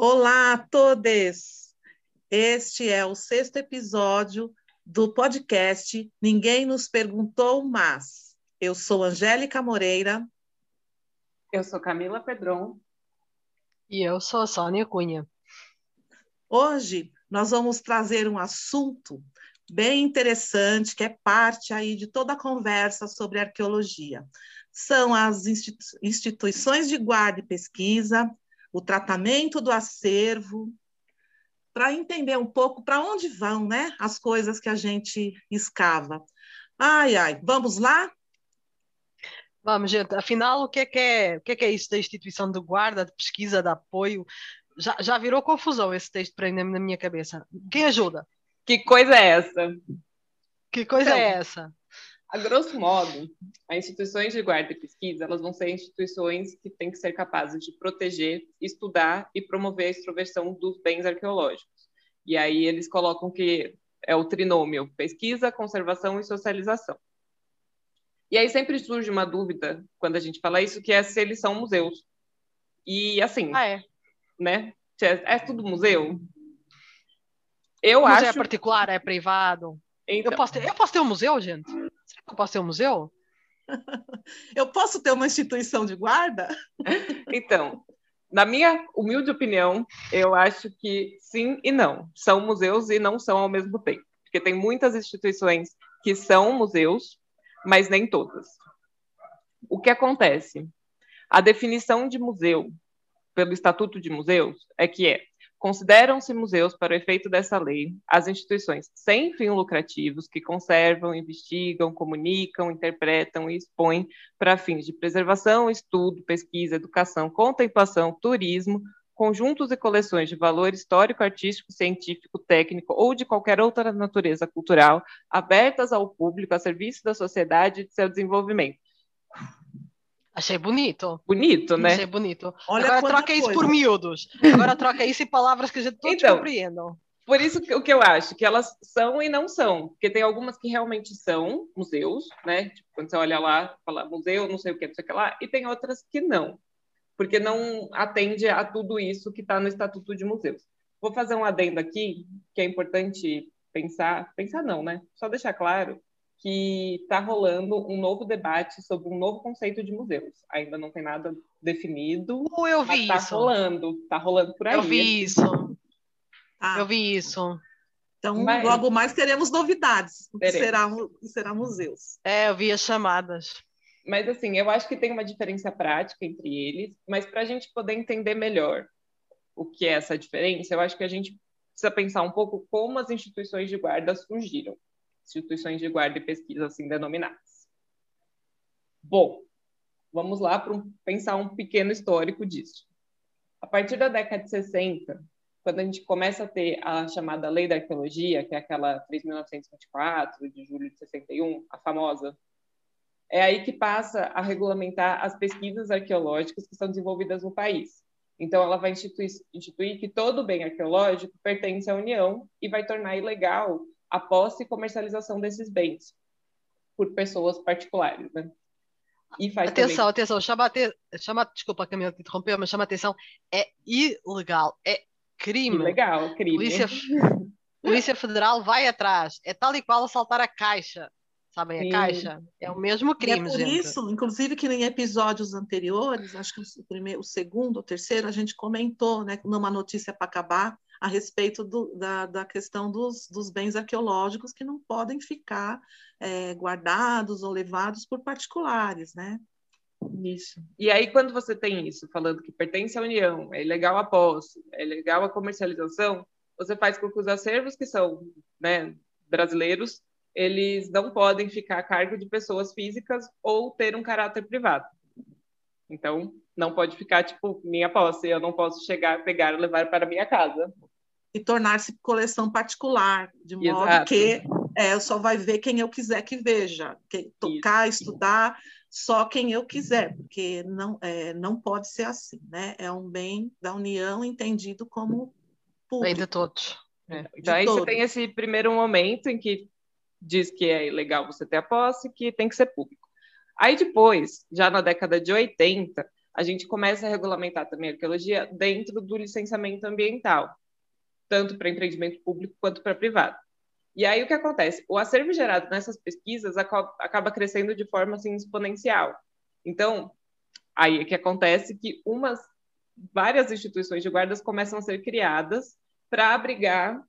Olá a todos! Este é o sexto episódio do podcast Ninguém Nos Perguntou, mas eu sou Angélica Moreira. Eu sou Camila Pedron. E eu sou a Sônia Cunha. Hoje nós vamos trazer um assunto bem interessante, que é parte aí de toda a conversa sobre arqueologia. São as instituições de guarda e pesquisa, o tratamento do acervo, para entender um pouco para onde vão né, as coisas que a gente escava. Ai, ai, vamos lá? Vamos, gente. Afinal, o que é que é, o que é, que é isso da instituição de guarda, de pesquisa, de apoio? Já, já virou confusão esse texto para na minha cabeça. Quem ajuda? Que coisa é essa? Que coisa então, é essa? A grosso modo, as instituições de guarda e pesquisa elas vão ser instituições que têm que ser capazes de proteger, estudar e promover a extroversão dos bens arqueológicos. E aí eles colocam que é o trinômio pesquisa, conservação e socialização. E aí sempre surge uma dúvida quando a gente fala isso, que é se eles são museus. E assim, ah, é. né? É, é tudo museu? Eu museu acho. é particular, é privado. Então... Eu, posso ter, eu posso ter um museu, gente? Será que eu posso ter um museu? eu posso ter uma instituição de guarda? então, na minha humilde opinião, eu acho que sim e não. São museus e não são ao mesmo tempo. Porque tem muitas instituições que são museus, mas nem todas. O que acontece? A definição de museu pelo Estatuto de Museus é que é Consideram-se museus, para o efeito dessa lei, as instituições sem fins lucrativos que conservam, investigam, comunicam, interpretam e expõem para fins de preservação, estudo, pesquisa, educação, contemplação, turismo, conjuntos e coleções de valor histórico, artístico, científico, técnico ou de qualquer outra natureza cultural, abertas ao público a serviço da sociedade e de seu desenvolvimento. Achei bonito. Bonito, né? Achei bonito. Olha Agora troca coisa. isso por miúdos. Agora troca isso em palavras que a gente todos então, compreendam. Por isso que, o que eu acho, que elas são e não são. Porque tem algumas que realmente são museus, né? Tipo, quando você olha lá, fala museu, não sei o que, não sei o que lá. E tem outras que não. Porque não atende a tudo isso que está no Estatuto de Museus. Vou fazer um adendo aqui, que é importante pensar. Pensar não, né? Só deixar claro que está rolando um novo debate sobre um novo conceito de museus. Ainda não tem nada definido. Uh, eu vi tá isso. Está rolando, está rolando por aí. Eu vi isso. Ah. Eu vi isso. Então, mas... logo mais teremos novidades. O que será, será museus. É, eu vi as chamadas. Mas, assim, eu acho que tem uma diferença prática entre eles, mas para a gente poder entender melhor o que é essa diferença, eu acho que a gente precisa pensar um pouco como as instituições de guarda surgiram instituições de guarda e pesquisa assim denominadas. Bom, vamos lá para pensar um pequeno histórico disso. A partir da década de 60, quando a gente começa a ter a chamada Lei da Arqueologia, que é aquela 3.924 de julho de 61, a famosa, é aí que passa a regulamentar as pesquisas arqueológicas que são desenvolvidas no país. Então, ela vai instituir, instituir que todo bem arqueológico pertence à União e vai tornar ilegal a posse e comercialização desses bens por pessoas particulares, né? E faz atenção, também... atenção, chama, te... chama, desculpa Camila te interrompeu, mas chama atenção, é ilegal, é crime. Ilegal, crime. Polícia, Polícia Federal vai atrás, é tal e qual assaltar a caixa. Sabem, Sim. a caixa é o mesmo crime. E é por gente. isso, inclusive, que em episódios anteriores, acho que o, primeiro, o segundo ou terceiro, a gente comentou, né, numa notícia para acabar, a respeito do, da, da questão dos, dos bens arqueológicos que não podem ficar é, guardados ou levados por particulares, né? Isso. E aí, quando você tem isso, falando que pertence à União, é ilegal a posse, é legal a comercialização, você faz com que os acervos que são né, brasileiros, eles não podem ficar a cargo de pessoas físicas ou ter um caráter privado. Então, não pode ficar, tipo, minha posse, eu não posso chegar, pegar e levar para minha casa e tornar-se coleção particular, de modo Exato. que é, só vai ver quem eu quiser que veja, que, tocar, Isso. estudar, só quem eu quiser, porque não, é, não pode ser assim, né? É um bem da União entendido como público. Bem de todos. É. Então, aí você tem esse primeiro momento em que diz que é ilegal você ter a posse, que tem que ser público. Aí depois, já na década de 80, a gente começa a regulamentar também a arqueologia dentro do licenciamento ambiental, tanto para empreendimento público quanto para privado. E aí o que acontece? O acervo gerado nessas pesquisas acaba crescendo de forma assim, exponencial. Então, aí é que acontece que umas várias instituições de guardas começam a ser criadas para abrigar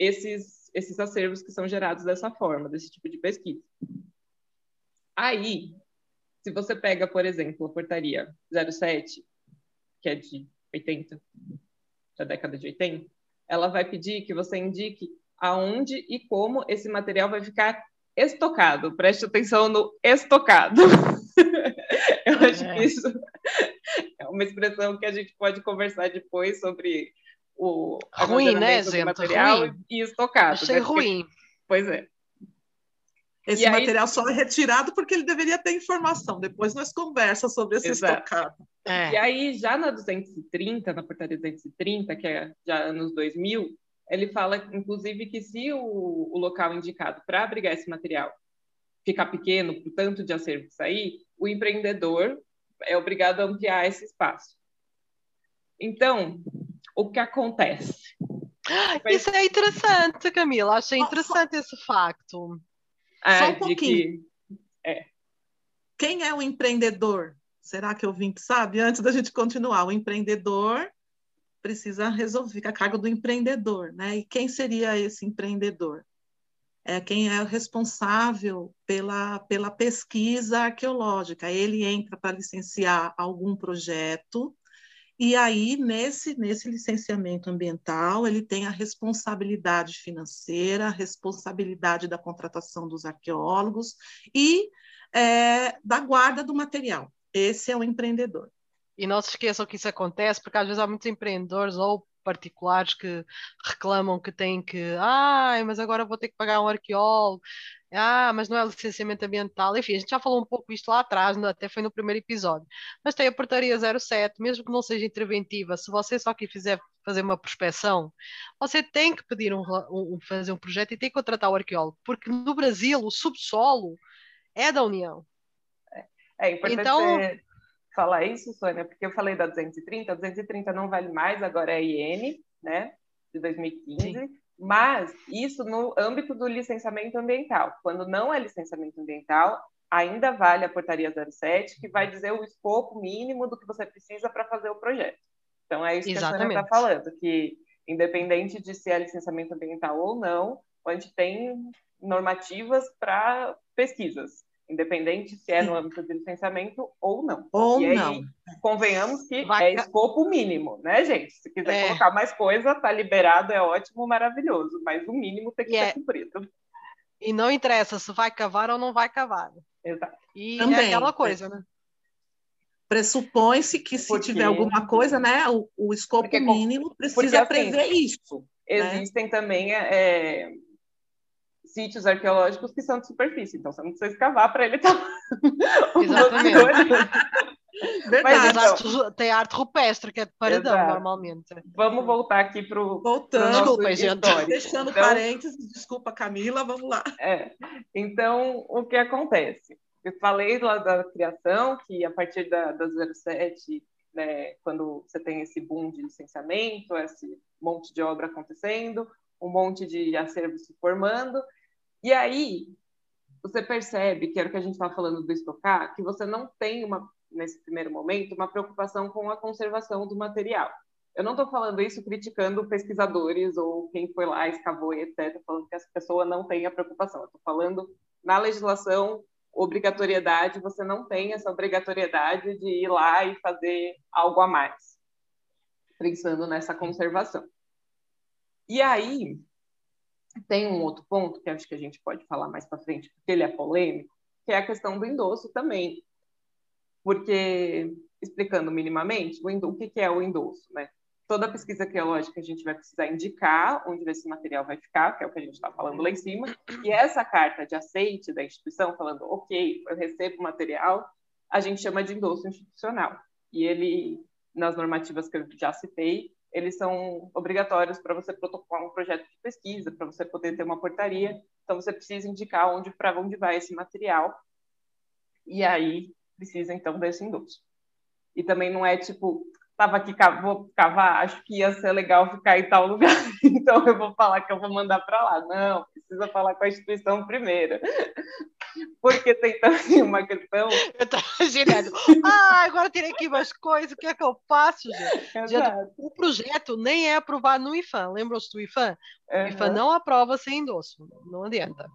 esses, esses acervos que são gerados dessa forma, desse tipo de pesquisa. Aí, se você pega, por exemplo, a portaria 07, que é de 80, da década de 80, ela vai pedir que você indique aonde e como esse material vai ficar estocado. Preste atenção no estocado. Eu acho é. que isso é uma expressão que a gente pode conversar depois sobre o ruim, né, gente? material ruim. e estocado. Achei né? ruim. Pois é. Esse e material aí... só é retirado porque ele deveria ter informação. Depois nós conversamos sobre esse Exato. estocado. É. E aí, já na 230, na portaria 230, que é já anos 2000, ele fala, inclusive, que se o, o local indicado para abrigar esse material ficar pequeno, por tanto de acervo sair, o empreendedor é obrigado a ampliar esse espaço. Então, o que acontece? Isso é interessante, Camila. Achei interessante esse facto. É, Só um pouquinho. Que, é. Quem é o empreendedor? Será que eu vim, sabe? Antes da gente continuar, o empreendedor precisa resolver, fica a cargo do empreendedor, né? E quem seria esse empreendedor? É quem é o responsável pela, pela pesquisa arqueológica. Ele entra para licenciar algum projeto, e aí, nesse, nesse licenciamento ambiental, ele tem a responsabilidade financeira, a responsabilidade da contratação dos arqueólogos e é, da guarda do material. Esse é o empreendedor. E não se esqueçam que isso acontece, porque às vezes há muitos empreendedores ou particulares que reclamam que têm que, ah, mas agora vou ter que pagar um arqueólogo, ah, mas não é licenciamento ambiental, enfim, a gente já falou um pouco isto lá atrás, até foi no primeiro episódio, mas tem a portaria 07, mesmo que não seja interventiva, se você só aqui fizer fazer uma prospeção, você tem que pedir um, um, fazer um projeto e tem que contratar o arqueólogo, porque no Brasil o subsolo é da União. É, é importante então, falar isso, Sônia, porque eu falei da 230, a 230 não vale mais, agora é a IN, né, de 2015, Sim. mas isso no âmbito do licenciamento ambiental. Quando não é licenciamento ambiental, ainda vale a portaria 07, que vai dizer o escopo mínimo do que você precisa para fazer o projeto. Então é isso que Exatamente. a Sônia está falando, que independente de se é licenciamento ambiental ou não, a gente tem normativas para pesquisas independente se é no âmbito de licenciamento ou não. Ou e não. Aí, convenhamos que Vai... é escopo mínimo, né, gente? Se quiser é. colocar mais coisa, tá liberado, é ótimo, maravilhoso, mas o mínimo tem que e ser é... cumprido. E não interessa se vai cavar ou não vai cavar. Exato. E é Também, é aquela coisa, né? Pressupõe-se que se porque... tiver alguma coisa, né, o, o escopo porque, mínimo precisa porque, assim, prever isso. Né? Existem né? também é, sítios arqueológicos que são de superfície, então você não precisa escavar para ele estar. Exatamente. Verdade. Mas, então, tem arte rupestre, que é de paredão, exato. normalmente. Vamos voltar aqui para o. Voltando, desculpa, gente. Deixando então, parênteses, desculpa, Camila, vamos lá. É. Então, o que acontece? Eu falei lá da criação, que a partir da, da 07, né, quando você tem esse boom de licenciamento, esse monte de obra acontecendo, um monte de acervo se formando, e aí, você percebe, que era o que a gente estava falando do estocar, que você não tem, uma, nesse primeiro momento, uma preocupação com a conservação do material. Eu não estou falando isso criticando pesquisadores ou quem foi lá, escavou e etc., falando que essa pessoa não tem a preocupação. Estou falando na legislação, obrigatoriedade, você não tem essa obrigatoriedade de ir lá e fazer algo a mais, pensando nessa conservação. E aí, tem um outro ponto que acho que a gente pode falar mais para frente, porque ele é polêmico, que é a questão do endosso também. Porque, explicando minimamente, o, que, é o endosso? Né? Toda pesquisa arqueológica a gente vai precisar indicar onde esse material vai ficar, que é o que a gente está falando lá em cima, e essa carta de aceite da instituição, falando, ok, eu recebo o material, a gente chama de endosso institucional. E ele, nas normativas que eu já citei, eles são obrigatórios para você protocolar um projeto de pesquisa, para você poder ter uma portaria. Então, você precisa indicar onde para onde vai esse material. E aí, precisa, então, desse endosso. E também não é tipo, estava aqui, vou cavar, acho que ia ser legal ficar em tal lugar, então eu vou falar que eu vou mandar para lá. Não, precisa falar com a instituição primeiro. Porque tem também uma questão. Eu estava imaginando, ah, agora terei aqui umas coisas, o que é que eu faço, gente? gente o projeto nem é aprovado no IFAM, lembram-se do IFAM? Uhum. O IFAM não aprova sem endosso, não adianta.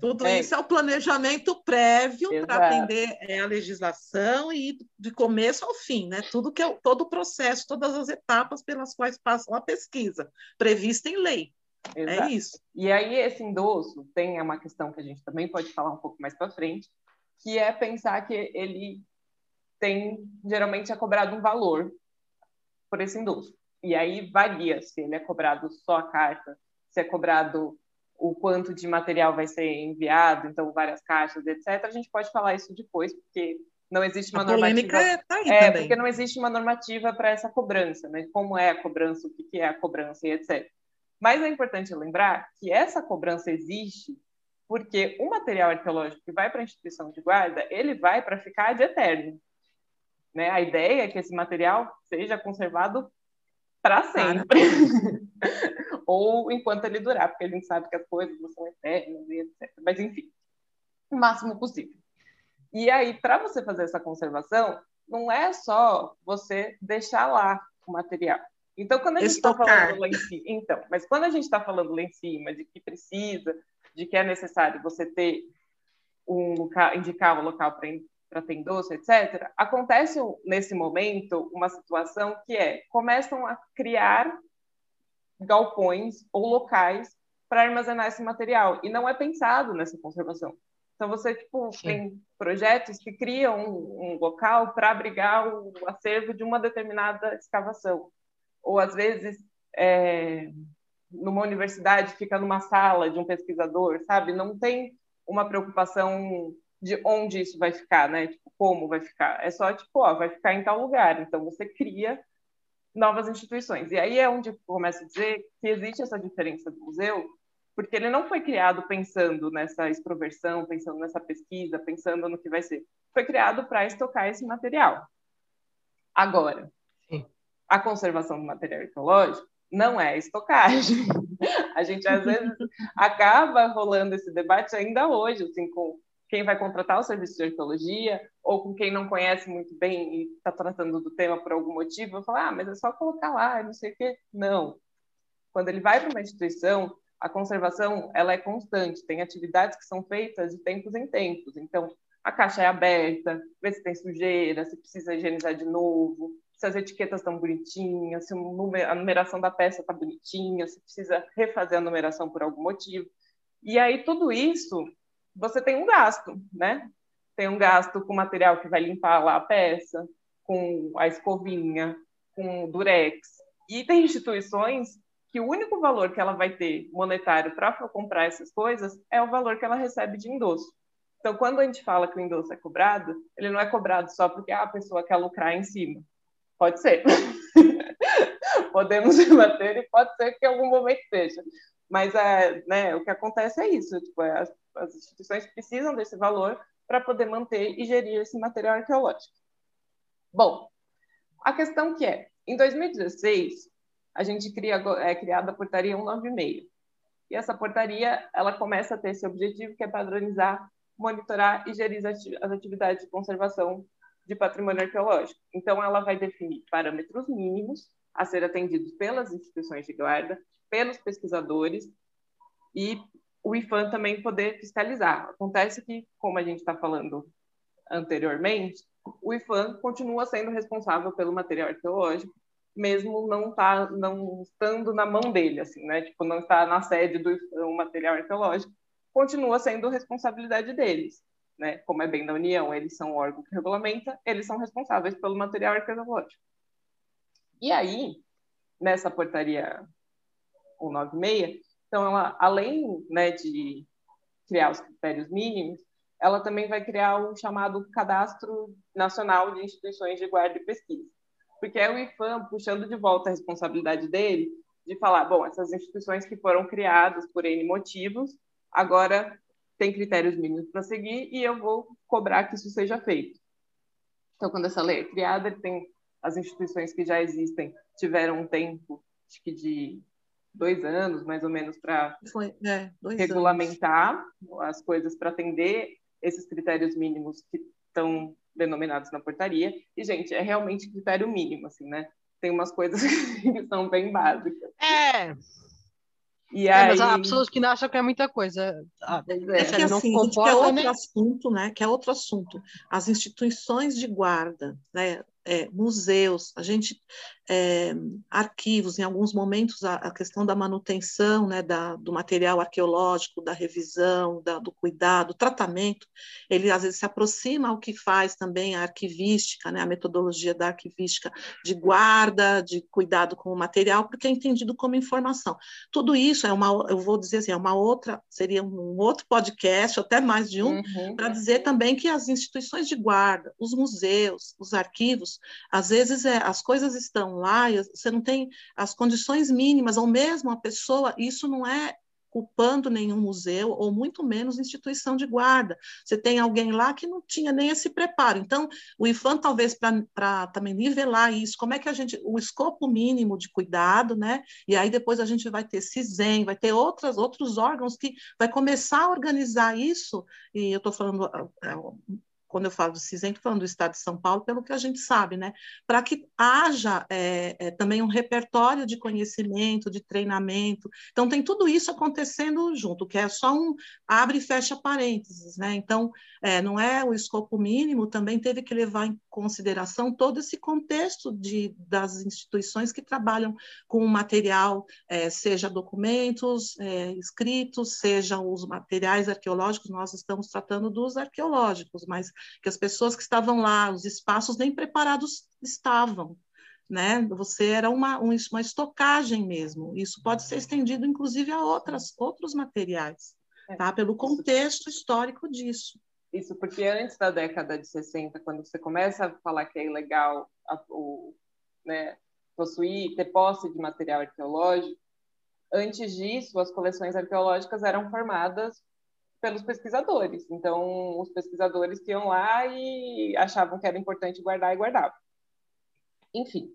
Tudo é. isso é o planejamento prévio para atender é, a legislação e de começo ao fim, né? Tudo que é todo o processo, todas as etapas pelas quais passa a pesquisa, prevista em lei. É Exato. É isso. E aí, esse endosso tem uma questão que a gente também pode falar um pouco mais para frente, que é pensar que ele tem, geralmente, é cobrado um valor por esse endosso. E aí varia se ele é cobrado só a carta, se é cobrado o quanto de material vai ser enviado, então várias caixas, etc. A gente pode falar isso depois, porque não existe uma a normativa. Tá aí é porque não existe uma normativa para essa cobrança, né? Como é a cobrança, o que é a cobrança e etc. Mas é importante lembrar que essa cobrança existe porque o material arqueológico que vai para a instituição de guarda, ele vai para ficar de eterno. Né? A ideia é que esse material seja conservado para sempre. Ou enquanto ele durar, porque a gente sabe que as coisas não são eternas e etc. Mas, enfim, o máximo possível. E aí, para você fazer essa conservação, não é só você deixar lá o material. Então, quando a gente está falando lá em cima, então, mas quando a gente está falando lá em cima de que precisa, de que é necessário você ter um local, indicar um local para ter doce, etc., acontece nesse momento uma situação que é começam a criar galpões ou locais para armazenar esse material e não é pensado nessa conservação. Então você tipo Sim. tem projetos que criam um, um local para abrigar o acervo de uma determinada escavação ou às vezes é, numa universidade fica numa sala de um pesquisador, sabe? Não tem uma preocupação de onde isso vai ficar, né? Tipo, como vai ficar. É só tipo, ó, vai ficar em tal lugar. Então você cria novas instituições. E aí é onde eu começo a dizer que existe essa diferença do museu, porque ele não foi criado pensando nessa extroversão, pensando nessa pesquisa, pensando no que vai ser. Foi criado para estocar esse material. Agora, a conservação do material arqueológico não é estocagem. A gente, às vezes, acaba rolando esse debate ainda hoje, assim, com quem vai contratar o serviço de arqueologia, ou com quem não conhece muito bem e está tratando do tema por algum motivo, falar, ah, mas é só colocar lá, não sei o quê. Não. Quando ele vai para uma instituição, a conservação ela é constante, tem atividades que são feitas de tempos em tempos. Então, a caixa é aberta, vê se tem sujeira, se precisa higienizar de novo, se as etiquetas estão bonitinhas, se a numeração da peça está bonitinha, se precisa refazer a numeração por algum motivo. E aí, tudo isso, você tem um gasto, né? Tem um gasto com material que vai limpar lá a peça, com a escovinha, com o durex. E tem instituições que o único valor que ela vai ter monetário para comprar essas coisas é o valor que ela recebe de endosso. Então, quando a gente fala que o endosso é cobrado, ele não é cobrado só porque a pessoa quer lucrar em cima. Pode ser. Podemos debater e pode ser que em algum momento seja. Mas é, né, o que acontece é isso: tipo, é, as, as instituições precisam desse valor para poder manter e gerir esse material arqueológico. Bom, a questão que é, em 2016, a gente cria é criada a portaria 196. E essa portaria, ela começa a ter esse objetivo que é padronizar, monitorar e gerir as atividades de conservação de patrimônio arqueológico. Então, ela vai definir parâmetros mínimos a ser atendidos pelas instituições de guarda, pelos pesquisadores e o IFAM também poder fiscalizar. Acontece que, como a gente está falando anteriormente, o IFAM continua sendo responsável pelo material arqueológico, mesmo não tá não estando na mão dele, assim, né? Tipo, não está na sede do IFAM o material arqueológico, continua sendo responsabilidade deles né, como é bem da União, eles são o órgão que regulamenta, eles são responsáveis pelo material arqueológico. E aí, nessa portaria 196, então ela, além né, de criar os critérios mínimos, ela também vai criar o chamado Cadastro Nacional de Instituições de Guarda e Pesquisa, porque é o IFAM puxando de volta a responsabilidade dele de falar, bom, essas instituições que foram criadas por N motivos, agora tem critérios mínimos para seguir e eu vou cobrar que isso seja feito. Então, quando essa lei é criada, tem as instituições que já existem tiveram um tempo, acho que de dois anos, mais ou menos, para é, regulamentar anos. as coisas para atender esses critérios mínimos que estão denominados na portaria. E, gente, é realmente critério mínimo, assim, né? Tem umas coisas que são bem básicas. É. E é, aí... mas há pessoas que acham que é muita coisa. Ah, é, é que, assim, comporta, é outro né? assunto, né? Que é outro assunto. As instituições de guarda, né? É, museus, a gente é, arquivos, em alguns momentos a, a, questão da manutenção né, da, do material arqueológico, da revisão, da, do cuidado, tratamento, ele às vezes se aproxima ao que faz também a arquivística, né, a metodologia da arquivística de guarda, de cuidado com o material, porque é entendido como informação. Tudo isso é uma, eu vou dizer assim, é uma outra, seria um outro podcast, até mais de um, uhum. para dizer também que as instituições de guarda, os museus, os arquivos, às vezes é, as coisas estão lá, você não tem as condições mínimas, ou mesmo a pessoa, isso não é culpando nenhum museu, ou muito menos instituição de guarda. Você tem alguém lá que não tinha nem esse preparo. Então, o IFAM, talvez, para também nivelar isso, como é que a gente, o escopo mínimo de cuidado, né? E aí depois a gente vai ter CISEM, vai ter outras, outros órgãos que vai começar a organizar isso, e eu estou falando é, quando eu falo do CISEM, estou falando do Estado de São Paulo, pelo que a gente sabe, né? Para que haja é, é, também um repertório de conhecimento, de treinamento. Então, tem tudo isso acontecendo junto, que é só um abre e fecha parênteses, né? Então, é, não é o escopo mínimo, também teve que levar em consideração todo esse contexto de, das instituições que trabalham com o material, é, seja documentos é, escritos, sejam os materiais arqueológicos, nós estamos tratando dos arqueológicos, mas que as pessoas que estavam lá, os espaços nem preparados estavam. Né? Você era uma, uma estocagem mesmo. Isso pode ser estendido, inclusive, a outras, outros materiais, é. tá? pelo contexto histórico disso. Isso, porque antes da década de 60, quando você começa a falar que é ilegal a, o, né, possuir, ter posse de material arqueológico, antes disso, as coleções arqueológicas eram formadas pelos pesquisadores. Então, os pesquisadores que iam lá e achavam que era importante guardar e guardavam. Enfim,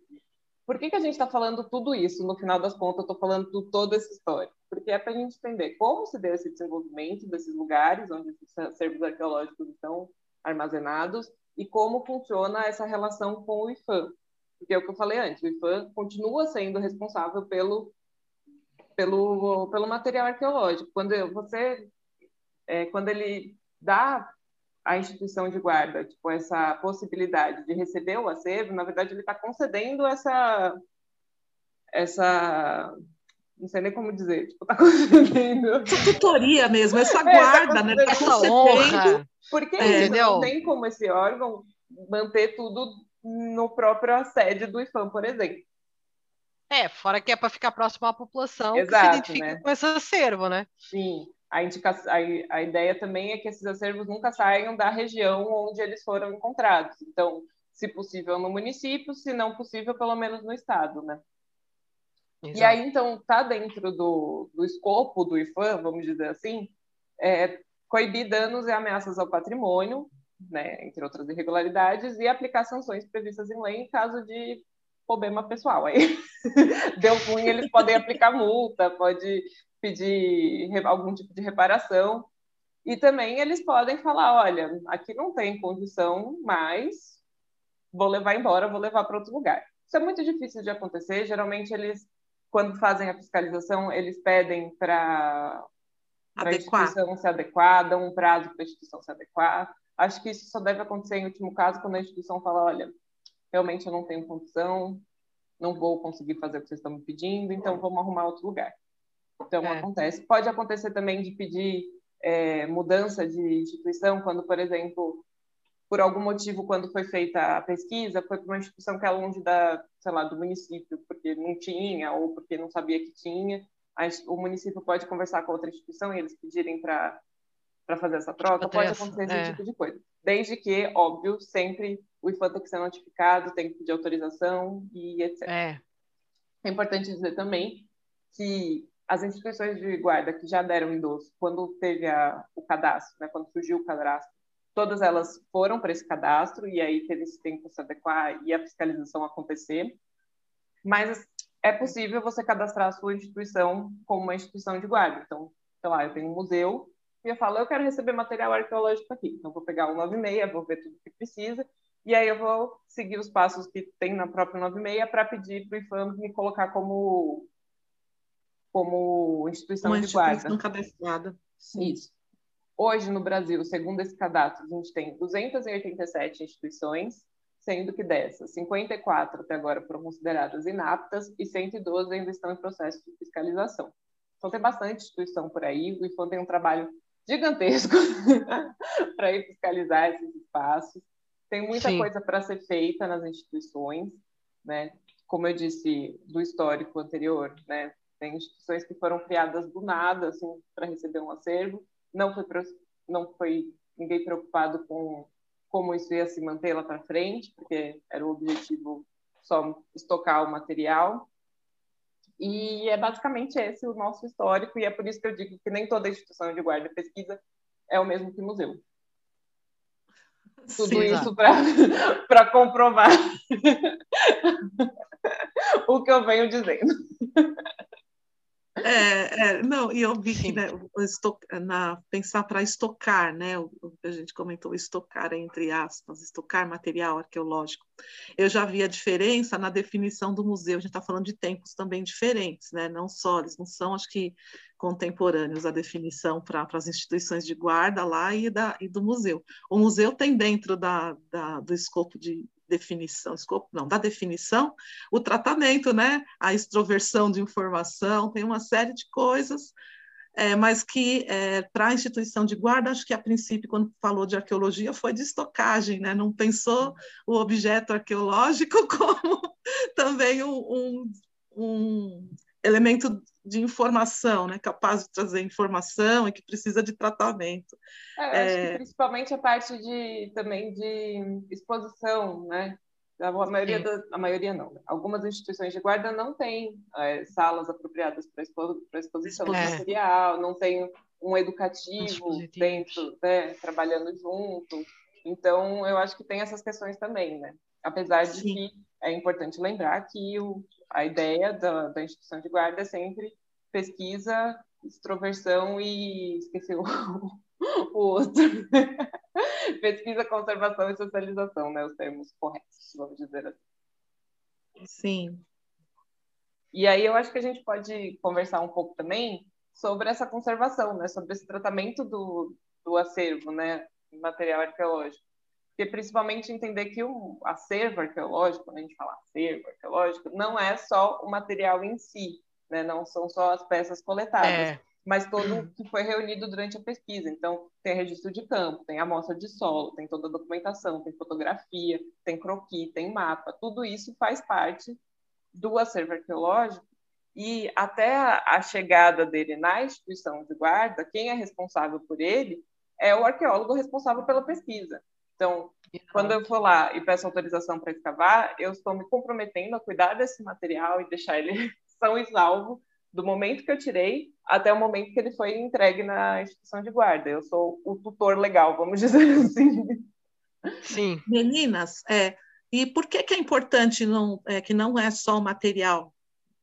por que, que a gente está falando tudo isso? No final das contas, eu estou falando toda essa história. Porque é para a gente entender como se deu esse desenvolvimento desses lugares onde esses acervos arqueológicos estão armazenados e como funciona essa relação com o IFAM. Porque é o que eu falei antes, o IFAM continua sendo responsável pelo, pelo, pelo material arqueológico. Quando você é, quando ele dá à instituição de guarda tipo, essa possibilidade de receber o acervo, na verdade, ele está concedendo essa. essa não sei nem como dizer, tipo, tá concedendo. Essa tutoria mesmo, essa guarda, é, tá né? Tá essa honra. Porque é, não tem como esse órgão manter tudo no próprio sede do IFAM, por exemplo. É, fora que é para ficar próximo à população Exato, que se identifica né? com esse acervo, né? Sim a, a, a ideia também é que esses acervos nunca saiam da região onde eles foram encontrados. Então, se possível no município, se não possível, pelo menos no estado, né? Exato. E aí, então, tá dentro do, do escopo do IFAM, vamos dizer assim, é, coibir danos e ameaças ao patrimônio, né, entre outras irregularidades, e aplicar sanções previstas em lei em caso de problema pessoal. Aí deu ruim, eles podem aplicar multa, pode pedir algum tipo de reparação. E também eles podem falar: olha, aqui não tem condição mais, vou levar embora, vou levar para outro lugar. Isso é muito difícil de acontecer. Geralmente, eles, quando fazem a fiscalização, eles pedem para a instituição se adequar, dão um prazo para a instituição se adequar. Acho que isso só deve acontecer em último caso, quando a instituição fala: olha, realmente eu não tenho condição, não vou conseguir fazer o que vocês estão me pedindo, então vamos arrumar outro lugar. Então, é. acontece. Pode acontecer também de pedir é, mudança de instituição, quando, por exemplo, por algum motivo, quando foi feita a pesquisa, foi para uma instituição que é longe da, sei lá, do município, porque não tinha ou porque não sabia que tinha. o município pode conversar com outra instituição e eles pedirem para para fazer essa troca, pode acontecer esse é. tipo de coisa. Desde que, óbvio, sempre o IFAM tem que ser notificado, tem que pedir autorização e etc. É. é importante dizer também que as instituições de guarda que já deram endosso, quando teve a, o cadastro, né, quando surgiu o cadastro, todas elas foram para esse cadastro e aí teve esse tempo se adequar e a fiscalização acontecer. Mas é possível você cadastrar a sua instituição como uma instituição de guarda. Então, sei lá, eu tenho um museu e eu falo, eu quero receber material arqueológico aqui. Então, vou pegar o 96, vou ver tudo que precisa, e aí eu vou seguir os passos que tem na própria 96 para pedir para o IFAM me colocar como, como instituição uma de guarda. instituição cadastrada. Isso. Hoje, no Brasil, segundo esse cadastro, a gente tem 287 instituições, sendo que dessas, 54 até agora foram consideradas inaptas e 112 ainda estão em processo de fiscalização. Então, tem bastante instituição por aí. O IFAM tem um trabalho gigantesco para ir fiscalizar esses espaços. Tem muita Sim. coisa para ser feita nas instituições, né? Como eu disse do histórico anterior, né? Tem instituições que foram criadas do nada, assim, para receber um acervo. Não foi não foi ninguém preocupado com como isso ia se manter lá para frente, porque era o objetivo só estocar o material. E é basicamente esse o nosso histórico, e é por isso que eu digo que nem toda instituição de guarda e pesquisa é o mesmo que museu. Tudo Sim, isso para comprovar o que eu venho dizendo. É, é, não, e eu vi que né, na, pensar para estocar, né, o, o, que a gente comentou, estocar entre aspas, estocar material arqueológico. Eu já vi a diferença na definição do museu, a gente está falando de tempos também diferentes, né, não só, eles não são, acho que, contemporâneos a definição para as instituições de guarda lá e, da, e do museu. O museu tem dentro da, da do escopo de, definição, escopo não, da definição, o tratamento, né? A extroversão de informação, tem uma série de coisas, é, mas que é, para a instituição de guarda, acho que a princípio, quando falou de arqueologia, foi de estocagem, né? Não pensou o objeto arqueológico como também um, um, um elemento de informação, né, capaz de trazer informação e que precisa de tratamento. É, é... principalmente a parte de também de exposição, né? A maioria, da, a maioria não. Algumas instituições de guarda não têm é, salas apropriadas para expo, exposição é. de material, não tem um educativo dentro, né, trabalhando junto. Então, eu acho que tem essas questões também, né? Apesar de Sim. que é importante lembrar que o, a ideia da, da instituição de guarda é sempre pesquisa, extroversão e esqueci o, o outro. pesquisa, conservação e socialização, né? Os termos corretos, vamos dizer assim. Sim. E aí eu acho que a gente pode conversar um pouco também sobre essa conservação, né? Sobre esse tratamento do, do acervo, né? Material arqueológico porque principalmente entender que o acervo arqueológico, quando a gente fala acervo arqueológico, não é só o material em si, né? não são só as peças coletadas, é. mas todo o que foi reunido durante a pesquisa. Então, tem registro de campo, tem amostra de solo, tem toda a documentação, tem fotografia, tem croquis, tem mapa, tudo isso faz parte do acervo arqueológico e até a chegada dele na instituição de guarda, quem é responsável por ele é o arqueólogo responsável pela pesquisa. Então, quando eu for lá e peço autorização para escavar, eu estou me comprometendo a cuidar desse material e deixar ele são e salvo do momento que eu tirei até o momento que ele foi entregue na instituição de guarda. Eu sou o tutor legal, vamos dizer assim. Sim. Meninas, é, e por que, que é importante não, é, que não é só o material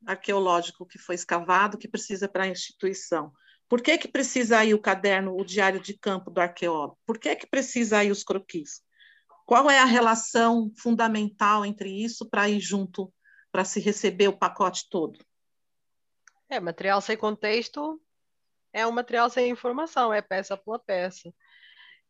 arqueológico que foi escavado que precisa para a instituição? Por que, que precisa aí o caderno, o diário de campo do arqueólogo? Por que, que precisa aí os croquis? Qual é a relação fundamental entre isso para ir junto, para se receber o pacote todo? É, material sem contexto é um material sem informação, é peça pela peça.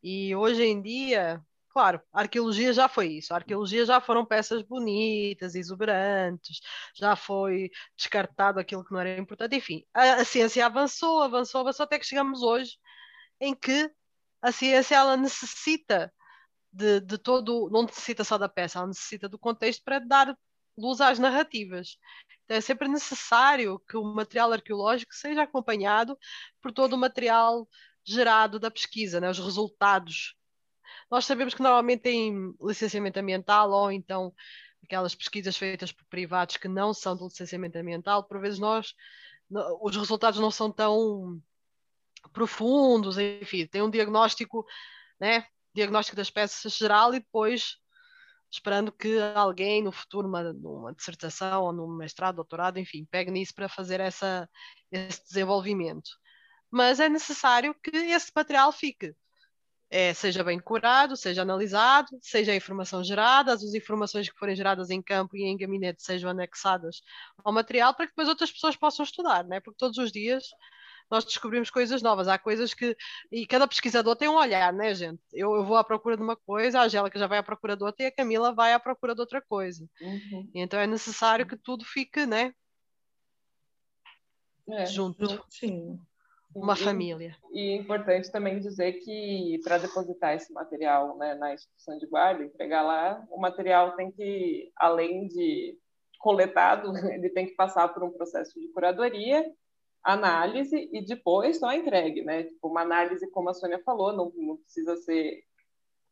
E hoje em dia, Claro, a arqueologia já foi isso. A arqueologia já foram peças bonitas, exuberantes, já foi descartado aquilo que não era importante. Enfim, a, a ciência avançou, avançou, avançou até que chegamos hoje em que a ciência ela necessita de, de todo, não necessita só da peça, ela necessita do contexto para dar luz às narrativas. Então é sempre necessário que o material arqueológico seja acompanhado por todo o material gerado da pesquisa, né? os resultados nós sabemos que normalmente tem licenciamento ambiental ou então aquelas pesquisas feitas por privados que não são de licenciamento ambiental, por vezes nós os resultados não são tão profundos, enfim, tem um diagnóstico, né? diagnóstico das peças geral e depois esperando que alguém no futuro, uma, numa dissertação ou num mestrado, doutorado, enfim, pegue nisso para fazer essa, esse desenvolvimento. Mas é necessário que esse material fique, é, seja bem curado, seja analisado, seja a informação gerada, as informações que forem geradas em campo e em gabinete sejam anexadas ao material para que depois outras pessoas possam estudar, né? porque todos os dias nós descobrimos coisas novas. Há coisas que. E cada pesquisador tem um olhar, né, gente? Eu, eu vou à procura de uma coisa, a Angélica já vai à procura de outra e a Camila vai à procura de outra coisa. Uhum. Então é necessário que tudo fique, né? É, junto. Sim. Uma e, família. E é importante também dizer que para depositar esse material né, na instituição de guarda, entregar lá, o material tem que, além de coletado, ele tem que passar por um processo de curadoria análise e depois só entregue, né? Tipo, uma análise, como a Sônia falou, não, não precisa ser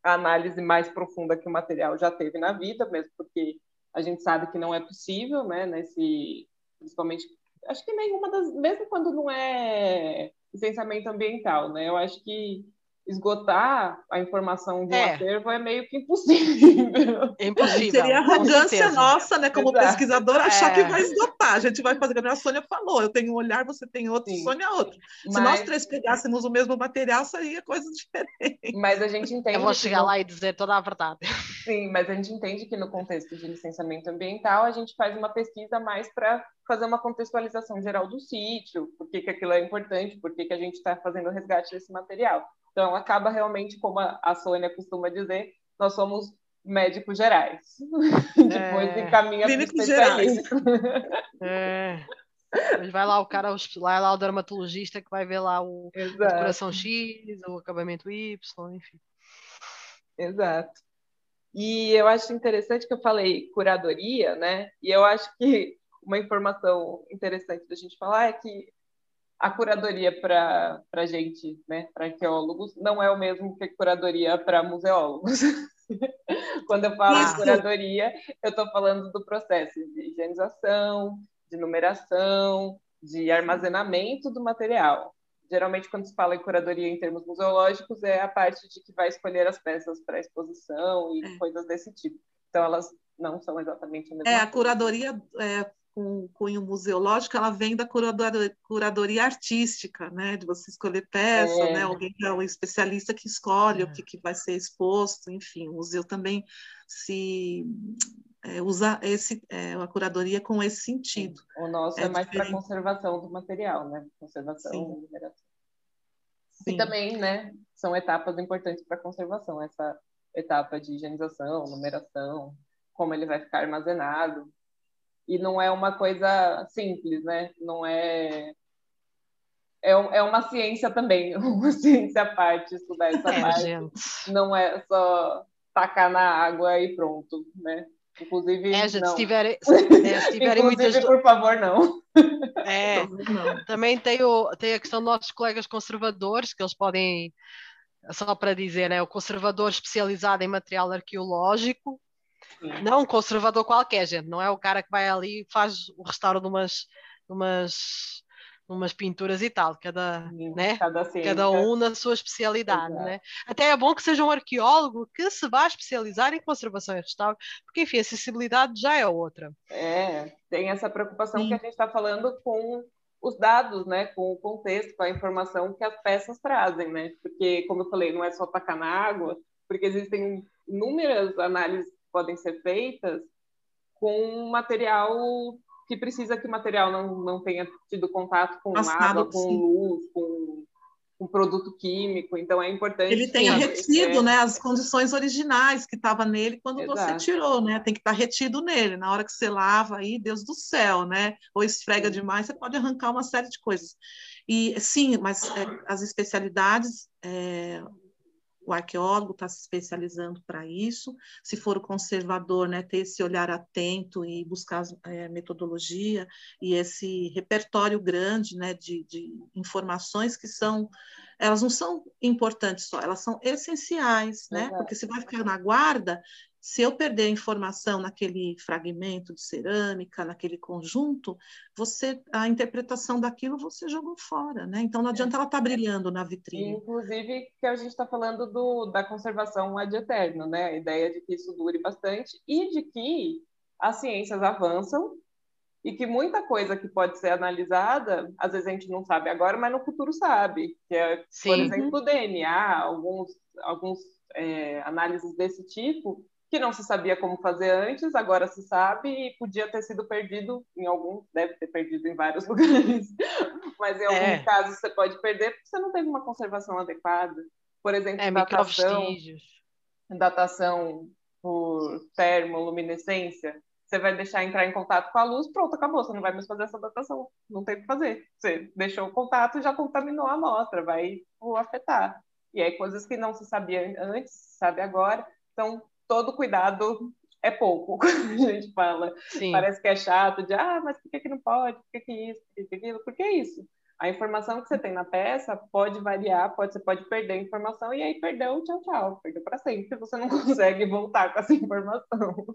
a análise mais profunda que o material já teve na vida, mesmo porque a gente sabe que não é possível, né? Nesse, principalmente, acho que nenhuma das, mesmo quando não é licenciamento ambiental, né? Eu acho que esgotar a informação de um é. acervo é meio que impossível. É impossível. Seria arrogância nossa, né, como Exato. pesquisador, achar é. que vai esgotar. A gente vai fazer, como a Sônia falou, eu tenho um olhar, você tem outro, Sim. Sônia outro. Mas... Se nós três pegássemos o mesmo material, seria coisa diferente. Mas a gente entende. Eu vou chegar lá e dizer toda a verdade. Sim, mas a gente entende que no contexto de licenciamento ambiental, a gente faz uma pesquisa mais para fazer uma contextualização geral do sítio, por que, que aquilo é importante, por que, que a gente está fazendo o resgate desse material. Então, acaba realmente, como a Sônia costuma dizer, nós somos médicos gerais. Depois é... encaminha para especialista. É. vai lá o cara, vai lá o dermatologista que vai ver lá o, o coração X, o acabamento Y, enfim. Exato. E eu acho interessante que eu falei curadoria, né? E eu acho que uma informação interessante da gente falar é que a curadoria para a gente, né, para arqueólogos, não é o mesmo que a curadoria para museólogos. Quando eu falo de curadoria, eu estou falando do processo de higienização, de numeração, de armazenamento do material. Geralmente, quando se fala em curadoria em termos museológicos, é a parte de que vai escolher as peças para exposição e é. coisas desse tipo. Então, elas não são exatamente a mesma É, coisa. a curadoria é, com cunho museológico, ela vem da curadoria, curadoria artística, né? De você escolher peça, é. né? Alguém que é um especialista que escolhe é. o que, que vai ser exposto, enfim. O museu também se é, usa esse, é, a curadoria com esse sentido. O nosso é, é mais para conservação do material, né? Conservação e liberação. E também, né? São etapas importantes para a conservação, essa etapa de higienização, numeração, como ele vai ficar armazenado, e não é uma coisa simples, né? Não é é, é uma ciência também, uma ciência à parte estudar essa é, parte. Gente. Não é só tacar na água e pronto, né? Inclusive, é, gente, não. se tiverem, é, se tiverem muitas... por favor, não. É, não. também tem, o, tem a questão dos nossos colegas conservadores, que eles podem, só para dizer, né, o conservador especializado em material arqueológico, não um conservador qualquer, gente. Não é o cara que vai ali e faz o restauro de umas, de umas, de umas pinturas e tal. Cada, Sim, né? cada, cada, um na sua especialidade. Né? Até é bom que seja um arqueólogo que se vá especializar em conservação e restauro, porque, enfim, a acessibilidade já é outra. É, tem essa preocupação Sim. que a gente está falando com os dados, né, com o contexto, com a informação que as peças trazem, né? Porque, como eu falei, não é só tacar na água, porque existem inúmeras análises podem ser feitas com material que precisa que o material não, não tenha tido contato com Passado, água, com sim. luz, com, com produto químico. Então é importante. Ele tenha retido, é... né, as condições originais que estava nele quando Exato. você tirou, né? Tem que estar tá retido nele. Na hora que você lava aí, Deus do céu, né? Ou esfrega demais, você pode arrancar uma série de coisas. E sim, mas é, as especialidades é, o arqueólogo está se especializando para isso, se for o conservador, né, ter esse olhar atento e buscar é, metodologia e esse repertório grande né, de, de informações que são elas não são importantes só, elas são essenciais, né? Exato. Porque se vai ficar na guarda, se eu perder a informação naquele fragmento de cerâmica, naquele conjunto, você a interpretação daquilo você jogou fora, né? Então não adianta ela estar tá brilhando na vitrine. Inclusive que a gente está falando do, da conservação ad eterno, né? A ideia de que isso dure bastante e de que as ciências avançam e que muita coisa que pode ser analisada, às vezes a gente não sabe agora, mas no futuro sabe. Que é, Sim. por exemplo, o DNA, alguns, alguns é, análises desse tipo, que não se sabia como fazer antes, agora se sabe e podia ter sido perdido em alguns, deve ter perdido em vários lugares, mas em alguns É. casos você pode perder porque você não teve uma conservação adequada. Por exemplo, É, datação, datação por termoluminescência, você vai deixar entrar em contato com a luz, pronto, acabou, você não vai mais fazer essa datação, não tem o que fazer. Você deixou o contato e já contaminou a amostra, vai afetar. E aí coisas que não se sabia antes, sabe agora, então todo cuidado é pouco, quando a gente fala. Sim. Parece que é chato, de ah, mas por que, que não pode? Por que, que isso? Por que, que aquilo? Por que isso? A informação que você tem na peça pode variar, pode, você pode perder a informação e aí perdeu, tchau, tchau. Perdeu para sempre, você não consegue voltar com essa informação.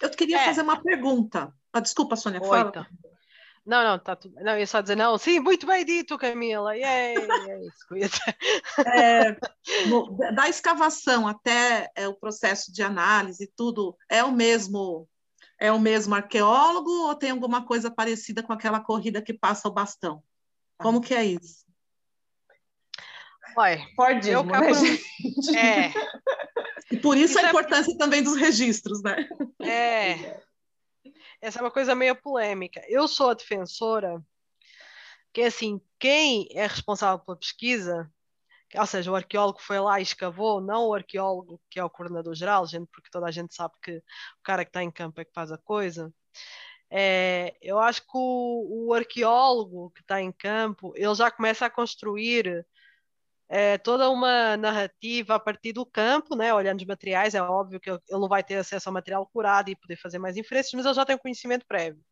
Eu queria É. fazer uma pergunta. Ah, desculpa, Sônia, fala. Não, não, tá tudo. Não, eu ia só dizer, não, sim, muito bem dito, Camila. Yay, é isso que eu ia dizer. É, no- da escavação até é, o processo de análise, tudo é o mesmo é o mesmo arqueólogo ou tem alguma coisa parecida com aquela corrida que passa o bastão? Como que é isso? Olha, Fordismo, eu né, gente? é, E por isso, Isso a é- importância também dos registros, né? é. Essa é uma coisa meio polêmica. Eu sou a defensora que, assim, quem é responsável pela pesquisa, ou seja, o arqueólogo foi lá e escavou, não o arqueólogo que é o coordenador-geral, gente, porque toda a gente sabe que o cara que está em campo é que faz a coisa. É, eu acho que o, o arqueólogo que está em campo, ele já começa a construir é, toda uma narrativa a partir do campo, né? olhando os materiais, é óbvio que ele não vai ter acesso ao material curado e poder fazer mais inferências, mas ele já tem um conhecimento prévio.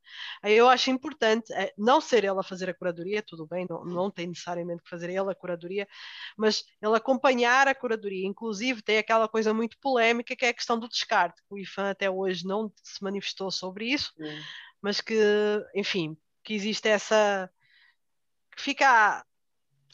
Aí eu acho importante é, não ser ele a fazer a curadoria, tudo bem, não, não tem necessariamente que fazer ele a curadoria, mas ele acompanhar a curadoria. Inclusive, tem aquela coisa muito polémica que é a questão do descarte, que o IFAM até hoje não se manifestou sobre isso, mas que, enfim, que existe essa. que fica.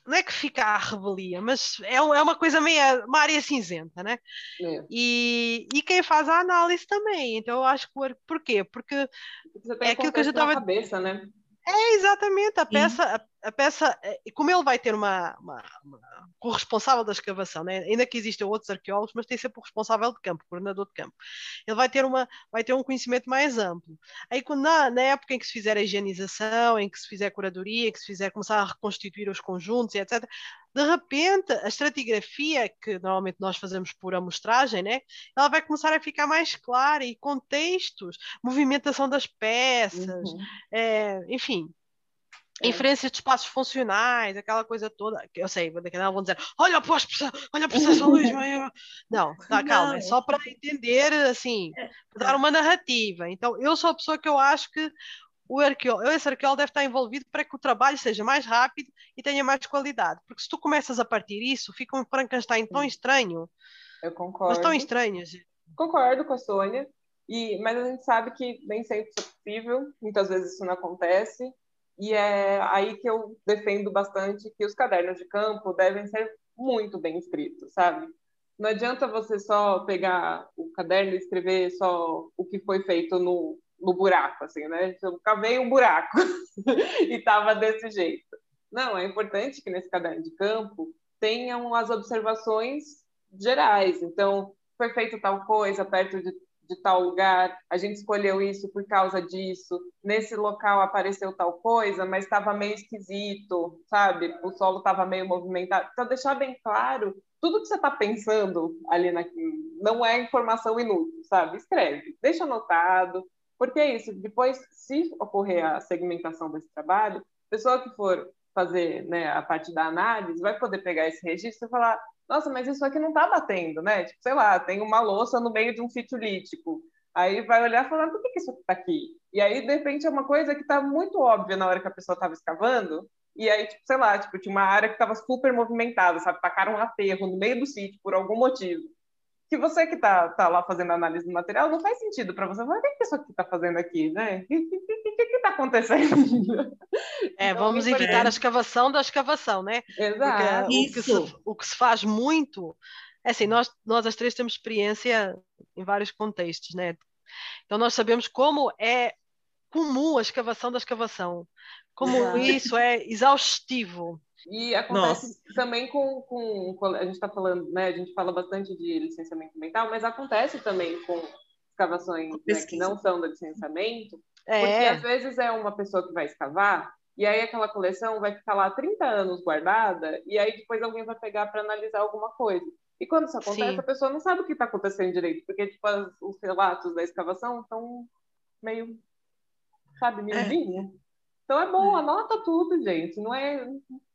Não é que fica à rebelia, mas é, um- é uma coisa meio. uma área cinzenta, né? É. E, e quem faz a análise também. Então eu acho que. Porquê? Porque É aquilo que a gente contexto na tava- cabeça, né? É exatamente a peça, a, a peça, eh, e como ele vai ter uma, uma, uma corresponsável da escavação, né? ainda que existem outros arqueólogos, mas tem sempre o responsável de campo, o coordenador de campo. Ele vai ter, uma, vai ter um conhecimento mais amplo. Aí, quando, na, na época em que se fizer a higienização, em que se fizer a curadoria, que se fizer começar a reconstituir os conjuntos etc., de repente, a estratigrafia, que normalmente nós fazemos por amostragem, né? ela vai começar a ficar mais clara e contextos, movimentação das peças, Uhum. é, enfim, É. inferência de espaços funcionais, aquela coisa toda. que Eu sei, daqui a vão dizer: olha para olha para luz. vai- Não, tá, calma, é só para entender, assim, para dar uma narrativa. Então, eu sou a pessoa que eu acho que o arqueólogo, esse arqueólogo deve estar envolvido para que o trabalho seja mais rápido e tenha mais qualidade. Porque se tu começas a partir disso, fica um Frankenstein tão estranho, Eu mas concordo. tão estranhas. Concordo com a Sônia, e, mas a gente sabe que nem sempre isso é possível, muitas vezes isso não acontece, e é aí que eu defendo bastante que os cadernos de campo devem ser muito bem escritos, sabe? Não adianta você só pegar o caderno e escrever só o que foi feito no, no buraco, assim, né? Eu cavei um buraco e estava desse jeito. Não, é importante que nesse caderno de campo tenham as observações gerais. Então, foi feito tal coisa perto de, de tal lugar, a gente escolheu isso por causa disso, nesse local apareceu tal coisa, mas estava meio esquisito, sabe? O solo estava meio movimentado. Então, deixar bem claro tudo que você está pensando ali naquilo não é informação inútil, sabe? Escreve, deixa anotado, porque é isso. Depois, se ocorrer a segmentação desse trabalho, a pessoa que for fazer né, a parte da análise vai poder pegar esse registro e falar: nossa, mas isso aqui não está batendo, né? Tipo, sei lá, tem uma louça no meio de um sítio lítico. Aí vai olhar e falar: por que, que isso está aqui? E aí, de repente, é uma coisa que está muito óbvia na hora que a pessoa estava escavando, e aí, tipo, sei lá, tipo, tinha uma área que estava super movimentada, sabe? Tacaram um aterro no meio do sítio por algum motivo. Que você que está tá lá fazendo análise do material, não faz sentido para você. Mas o que, que isso aqui está fazendo aqui, né? O que está acontecendo? É, então, vamos evitar a escavação da escavação, né? Exato. o que, se, o que se faz muito é assim, nós, nós as três temos experiência em vários contextos, né? Então nós sabemos como é comum a escavação da escavação, como Exato. isso é exaustivo. E acontece Nossa. também com, com, a gente está falando, né? A gente fala bastante de licenciamento ambiental, mas acontece também com escavações né, que não são do licenciamento, é. porque às vezes é uma pessoa que vai escavar e aí aquela coleção vai ficar lá 30 anos guardada e aí depois alguém vai pegar para analisar alguma coisa. E quando isso acontece, Sim. a pessoa não sabe o que está acontecendo direito, porque tipo, as, os relatos da escavação estão meio, sabe, miudinho. É. Então é bom, é. anota tudo, gente. Não é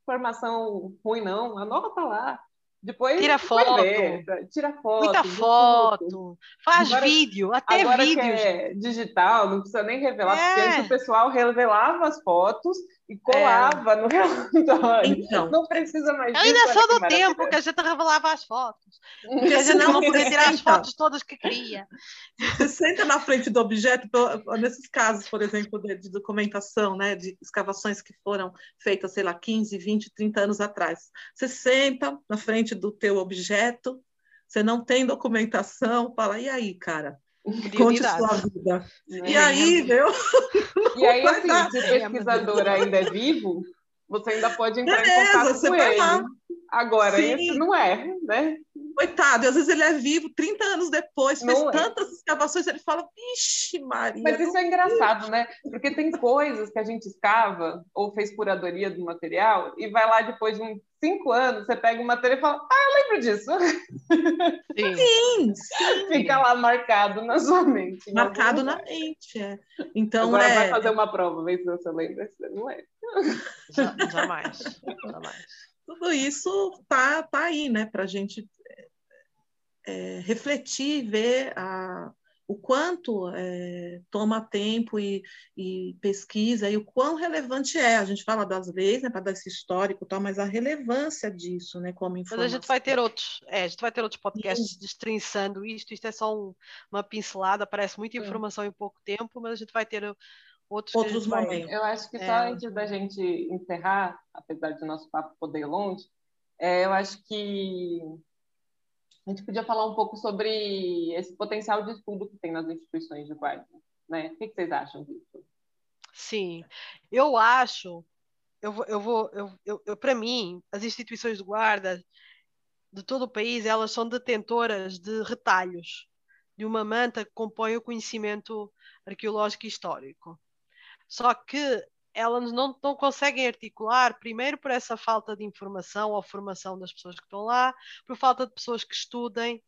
informação ruim, não. Anota lá. Depois tira foto, ver, tira foto, muita foto, faz agora, vídeo, até agora vídeo. Que é digital, não precisa nem revelar, é. porque antes o pessoal revelava as fotos e colava é. no relatório. Então, não precisa mais. Eu ainda sou do tempo que a gente revelava as fotos. Porque a gente não podia tirar as fotos todas que queria. Você senta na frente do objeto, nesses casos, por exemplo, de, de, documentação, né, de escavações que foram feitas, sei lá, 15, 20, 30 anos atrás. Você senta na frente do teu objeto, você não tem documentação, fala, e aí, cara? Conte sua vida. É. E aí, viu? E aí, assim, se o pesquisador ainda é vivo, você ainda pode entrar Beleza, em contato com ele. Lá. Agora, Sim. esse não é, né? Coitado, às vezes ele é vivo 30 anos depois, fez não é. tantas é. escavações, ele fala, vixe, Maria. Mas isso é engraçado, né? Porque tem coisas que a gente escava ou fez curadoria do material e vai lá depois de uns cinco anos, você pega o material e fala, ah, eu lembro disso. Sim, sim. sim. Fica lá marcado na sua mente. Marcado na mente, é. Então, Agora é... vai fazer uma prova, ver se você lembra, não é. Jamais, jamais. Tudo isso tá, tá aí, né, para a gente é, refletir, ver a, o quanto é, toma tempo e, e, pesquisa e o quão relevante é. A gente fala das leis, né, para dar esse histórico, tal, mas a relevância disso, né, como informação. Mas a gente vai ter outros, é, a gente vai ter outros podcasts destrinçando isto. Isto é só um, uma pincelada, parece muita informação em pouco tempo, mas a gente vai ter outros, outros momentos. Eu acho que só é... antes da gente encerrar, apesar de nosso papo poder ir longe, é, eu acho que a gente podia falar um pouco sobre esse potencial de estudo que tem nas instituições de guarda. Né? O que, vocês acham disso? Sim, eu acho, eu vou, eu vou, eu, eu, eu para mim, as instituições de guarda de todo o país, elas são detentoras de retalhos de uma manta que compõe o conhecimento arqueológico e histórico. Só que elas não, não conseguem articular, primeiro por essa falta de informação ou formação das pessoas que estão lá, por falta de pessoas que estudem.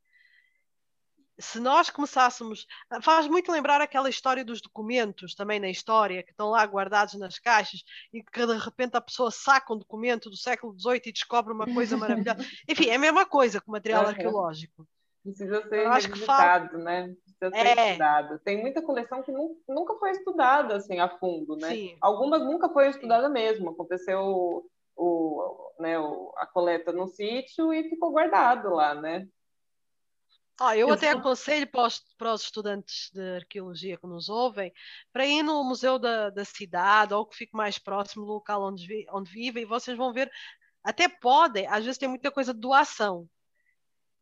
Se nós começássemos. Faz muito lembrar aquela história dos documentos, também na história, que estão lá guardados nas caixas e que de repente a pessoa saca um documento do século XVIII e descobre uma coisa maravilhosa. Enfim, é a mesma coisa com o material uhum. arqueológico. Precisa ser revisitado, né? Precisa ser é. estudado. Tem muita coleção que nunca foi estudada assim a fundo, né? Sim. Algumas nunca foi estudada mesmo. Aconteceu o, né, o, a coleta no sítio e ficou guardado lá, né? Ah, eu, eu até aconselho para os, para os, estudantes de arqueologia que nos ouvem para ir no museu da, da cidade ou que fique mais próximo do local onde, onde vivem e vocês vão ver, até podem, às vezes tem muita coisa de doação,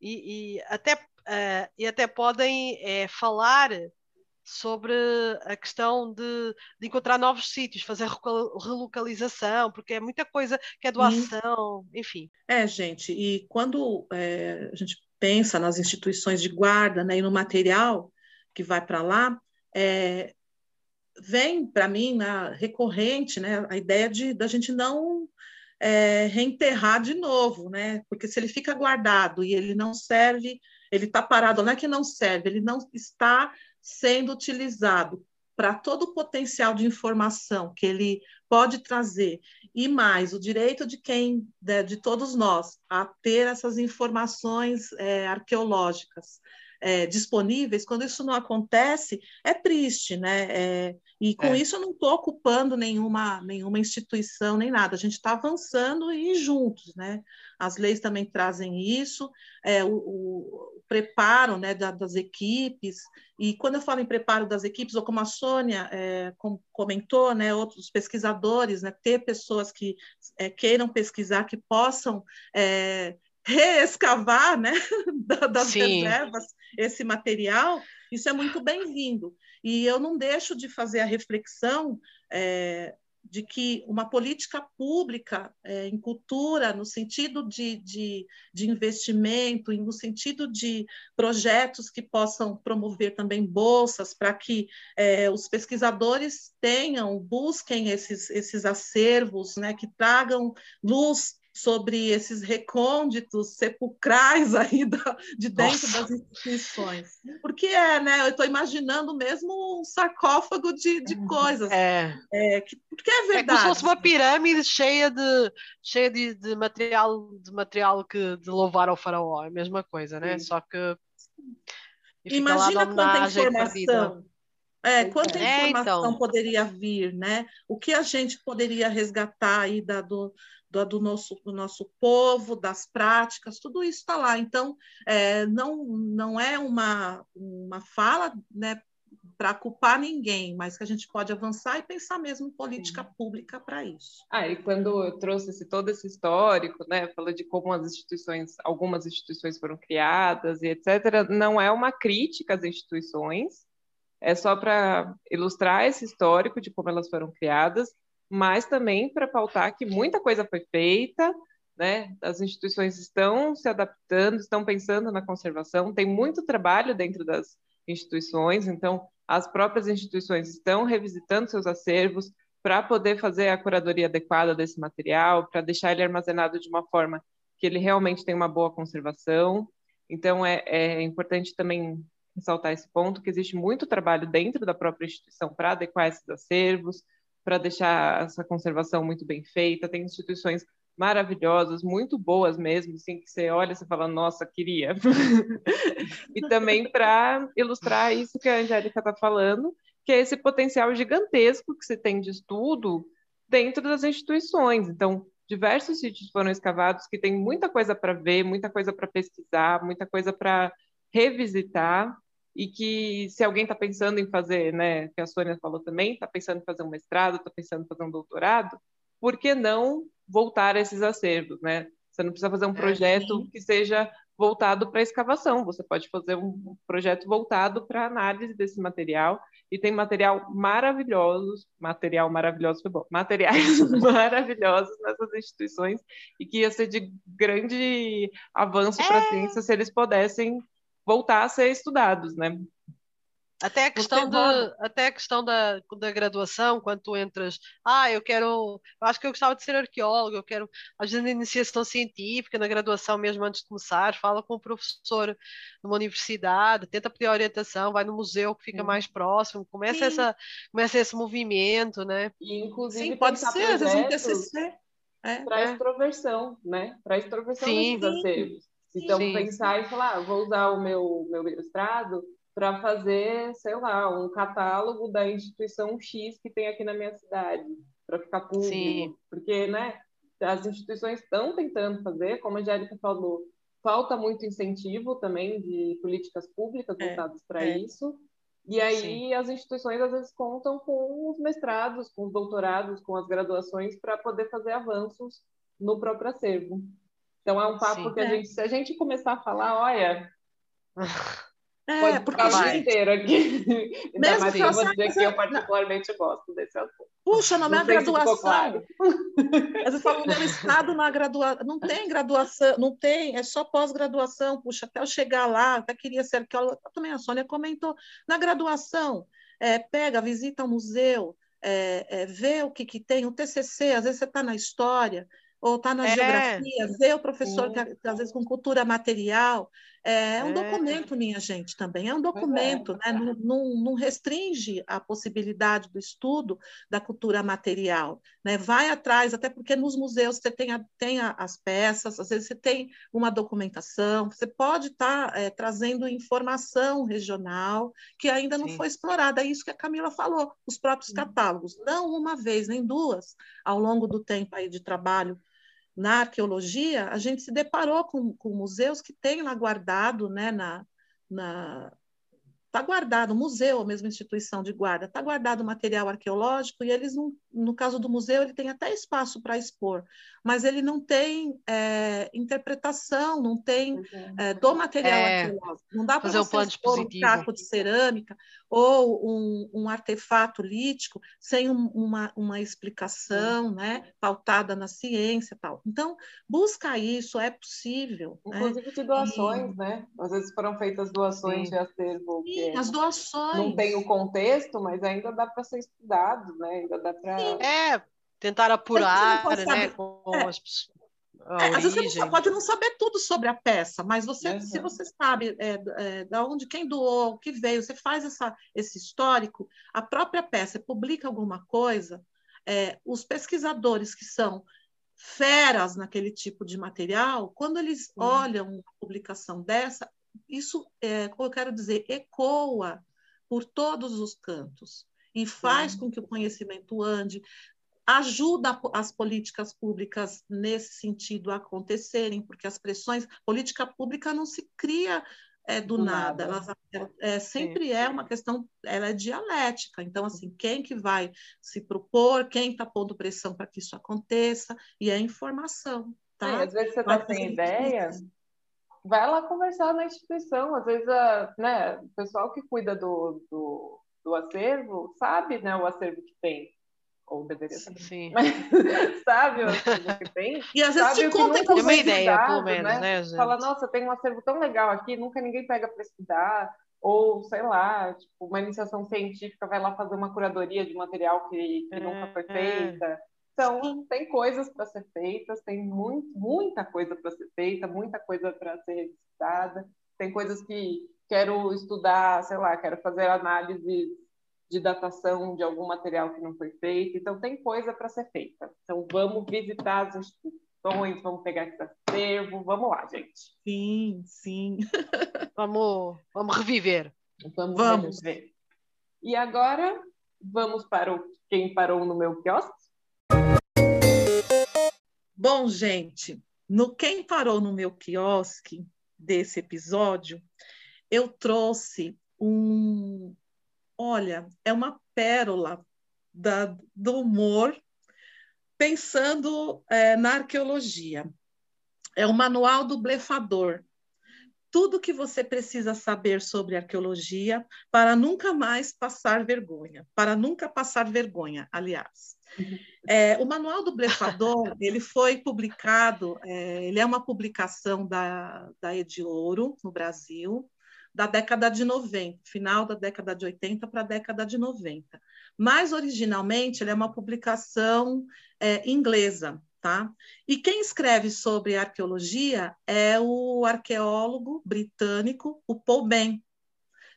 e, e até, uh, e até podem é, falar sobre a questão de, de, encontrar novos sítios, fazer relocalização, porque é muita coisa que é doação, enfim. É, gente, e quando é, a gente pensa nas instituições de guarda né, e no material que vai para lá, é, vem para mim na, recorrente né, a ideia de da gente não é, reenterrar de novo, né? Porque se ele fica guardado e ele não serve, ele está parado, não é que não serve, ele não está sendo utilizado para todo o potencial de informação que ele pode trazer. E mais, o direito de quem, de, de todos nós, a ter essas informações é, arqueológicas é, disponíveis, quando isso não acontece, é triste, né? É, e com é. isso eu não estou ocupando nenhuma, nenhuma instituição nem nada, a gente está avançando e juntos, né? As leis também trazem isso, é, o, o, preparo né, da, das equipes, e quando eu falo em preparo das equipes, ou como a Sônia é, com, comentou, né, outros pesquisadores, né, ter pessoas que é, queiram pesquisar, que possam reescavar né, das Sim. reservas esse material, isso é muito bem-vindo. E eu não deixo de fazer a reflexão é, de que uma política pública é, em cultura, no sentido de, de, de investimento, no sentido de projetos que possam promover também bolsas para que é, os pesquisadores tenham, busquem esses, esses acervos, né, que tragam luz sobre esses recônditos sepulcrais aí da, de dentro Nossa. das instituições. Porque é, né? Eu estou imaginando mesmo um sarcófago de, de uhum. coisas. É. é que, porque é verdade. É como se fosse uma pirâmide cheia de, cheia de, de material, de material que de louvar ao faraó. É a mesma coisa, né? Sim. Só que. Imagina quanta informação. É, quanta é, informação então. poderia vir, né? O que a gente poderia resgatar aí da, do, do, do, nosso, do nosso povo, das práticas, tudo isso está lá. Então, é, não, não é uma, uma fala né, para culpar ninguém, mas que a gente pode avançar e pensar mesmo em política Sim. pública para isso. Ah, e quando eu trouxe esse, todo esse histórico, né, falou de como as instituições, algumas instituições foram criadas e etc., não é uma crítica às instituições, é só para ilustrar esse histórico de como elas foram criadas mas também para pautar que muita coisa foi feita, né? As instituições estão se adaptando, estão pensando na conservação, tem muito trabalho dentro das instituições, então as próprias instituições estão revisitando seus acervos para poder fazer a curadoria adequada desse material, para deixar ele armazenado de uma forma que ele realmente tenha uma boa conservação. Então é, é importante também ressaltar esse ponto que existe muito trabalho dentro da própria instituição para adequar esses acervos, para deixar essa conservação muito bem feita. Tem instituições maravilhosas, muito boas mesmo, assim, que você olha e fala, nossa, queria. e também para ilustrar isso que a Angélica está falando, que é esse potencial gigantesco que você tem de estudo dentro das instituições. Então, diversos sítios foram escavados que tem muita coisa para ver, muita coisa para pesquisar, muita coisa para revisitar, e que se alguém está pensando em fazer, né, que a Sônia falou também, está pensando em fazer um mestrado, está pensando em fazer um doutorado, por que não voltar a esses acervos, né? Você não precisa fazer um é, projeto é, que seja voltado para escavação, você pode fazer um projeto voltado para análise desse material e tem material maravilhoso, material maravilhoso foi bom, materiais maravilhosos nessas instituições e que ia ser de grande avanço é. para a ciência se eles pudessem voltar a ser estudados, né? Até a questão, de, até a questão da, da graduação, quando tu entras, ah, eu quero, eu acho que eu gostava de ser arqueólogo, eu quero, às vezes, na iniciação científica, na graduação mesmo antes de começar, fala com o professor numa universidade, tenta pedir orientação, vai no museu que fica Sim. mais próximo, começa, essa, começa esse movimento, né? E, inclusive, Sim, pode ser, às vezes um TCC. É, para é. extroversão, né? Para extroversão Sim. desses acervos. Então, Sim. pensar e falar, ah, vou usar o meu, meu ilustrado para fazer, sei lá, um catálogo da instituição X que tem aqui na minha cidade, para ficar público. Sim. Porque, né, as instituições estão tentando fazer, como a Angélica falou, falta muito incentivo também de políticas públicas é, voltadas é, para é. isso. E aí Sim. as instituições às vezes contam com os mestrados, com os doutorados, com as graduações para poder fazer avanços no próprio acervo. Então é um papo Sim, que a é. gente, se a gente começar a falar, olha, é, pode porque ficar gente... inteiro aqui. Ainda mais que eu vou dizer que eu particularmente não. gosto desse assunto. Puxa, na minha graduação. Claro. Mas eu falo, meu estado na graduação, não tem graduação, não tem, é só pós-graduação. Puxa, até eu chegar lá, até queria ser arqueóloga, também a Sônia comentou, na graduação, é, pega, visita o museu, é, é, vê o que, que tem, o TCC, às vezes você está na história, ou está na é. geografia, vê o professor, que, às vezes com cultura material, é um é. documento, minha gente, também é um é. documento, é. né? Não, não, não, restringe a possibilidade do estudo da cultura material, né? Vai atrás, até porque nos museus você tem, a, tem a, as peças, às vezes você tem uma documentação, você pode estar tá, é, trazendo informação regional que ainda não Sim. foi explorada. É isso que a Camila falou, os próprios catálogos, não uma vez, nem duas, ao longo do tempo aí de trabalho na arqueologia, a gente se deparou com, com museus que têm lá guardado, né, na, na, está guardado, museu, a mesma instituição de guarda, está guardado material arqueológico e eles, não, no caso do museu, ele tem até espaço para expor, mas ele não tem é, interpretação, não tem uhum. é, do material é, arqueológico. Não dá para você um expor um caco de cerâmica ou um, um artefato lítico sem um, uma, uma explicação né, pautada na ciência tal. Então, busca isso, é possível. Né? Inclusive né? de doações, e... né? Às vezes foram feitas doações Sim. de acervo. Sim, as doações. Não tem o contexto, mas ainda dá para ser estudado, né? Ainda dá para. É, tentar apurar, né? Com é. as é, às vezes você pode não saber tudo sobre a peça, mas você, uhum. se você sabe é, é, da onde, quem doou, o que veio, você faz essa, esse histórico, a própria peça publica alguma coisa, é, os pesquisadores que são feras naquele tipo de material, quando eles uhum. olham uma publicação dessa, isso, é, como eu quero dizer, ecoa por todos os cantos e faz com que o conhecimento ande, ajuda as políticas públicas nesse sentido a acontecerem, porque as pressões, política pública não se cria é, do, do nada, nada. Ela, é, sempre Sim. é uma questão, ela é dialética, então, assim, quem que vai se propor, quem está pondo pressão para que isso aconteça, e é informação, tá? É, às vezes você está sem ideia, vai lá conversar na instituição, às vezes a, né, o pessoal que cuida do, do, do acervo sabe né, o acervo que tem, ou deveria saber. Sim. Mas sabe o que tem? E às vezes te conta tem uma ideia, pelo menos, né? né gente? Fala, nossa, tem um acervo tão legal aqui, nunca ninguém pega para estudar. Ou, sei lá, tipo, uma iniciação científica vai lá fazer uma curadoria de material que, que é, nunca foi é. feita. É. Então, Sim. tem coisas para ser feitas, tem muito, muita coisa para ser feita, muita coisa para ser revisitada. Tem coisas que quero estudar, sei lá, quero fazer análise de datação de algum material que não foi feito. Então, tem coisa para ser feita. Então, vamos visitar as instituições, vamos pegar esse acervo, vamos lá, gente. Sim, sim. vamos, vamos reviver. Vamos, vamos. reviver. E agora, vamos para o Quem Parou no Meu Quiosque? Bom, gente, no Quem Parou no Meu Quiosque desse episódio, eu trouxe um, olha, é uma pérola da, do humor pensando é, na arqueologia. É o Manual do Blefador. Tudo que você precisa saber sobre arqueologia para nunca mais passar vergonha, para nunca passar vergonha, aliás. É, o Manual do Blefador ele foi publicado, é, ele é uma publicação da, da Ediouro, no Brasil, da década de 90, final da década de 80 para a década de 90. Mas, originalmente, ele é uma publicação é, inglesa, tá? E quem escreve sobre arqueologia é o arqueólogo britânico, o Paul Ben.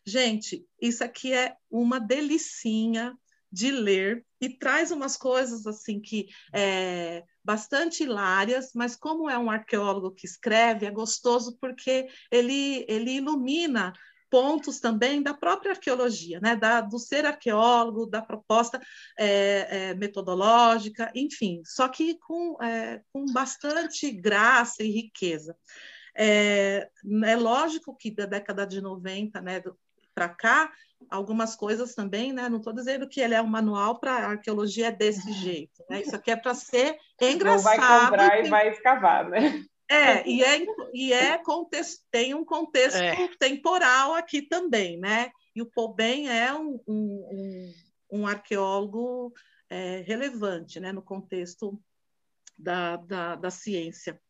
Gente, isso aqui é uma delicinha de ler e traz umas coisas assim que é, bastante hilárias, mas como é um arqueólogo que escreve, é gostoso porque ele, ele ilumina pontos também da própria arqueologia, né? da, do ser arqueólogo, da proposta é, é, metodológica, enfim, só que com, é, com bastante graça e riqueza. É, é lógico que da década de 90 né, para cá, algumas coisas também, né? Não estou dizendo que ele é um manual para arqueologia desse jeito, né? Isso aqui é para ser engraçado. Não vai comprar tem... e vai escavar, né? É, e é, e é contexto, tem um contexto é. temporal aqui também, né? E o Poben é um, um, um arqueólogo é, relevante, né? No contexto da, da, da ciência.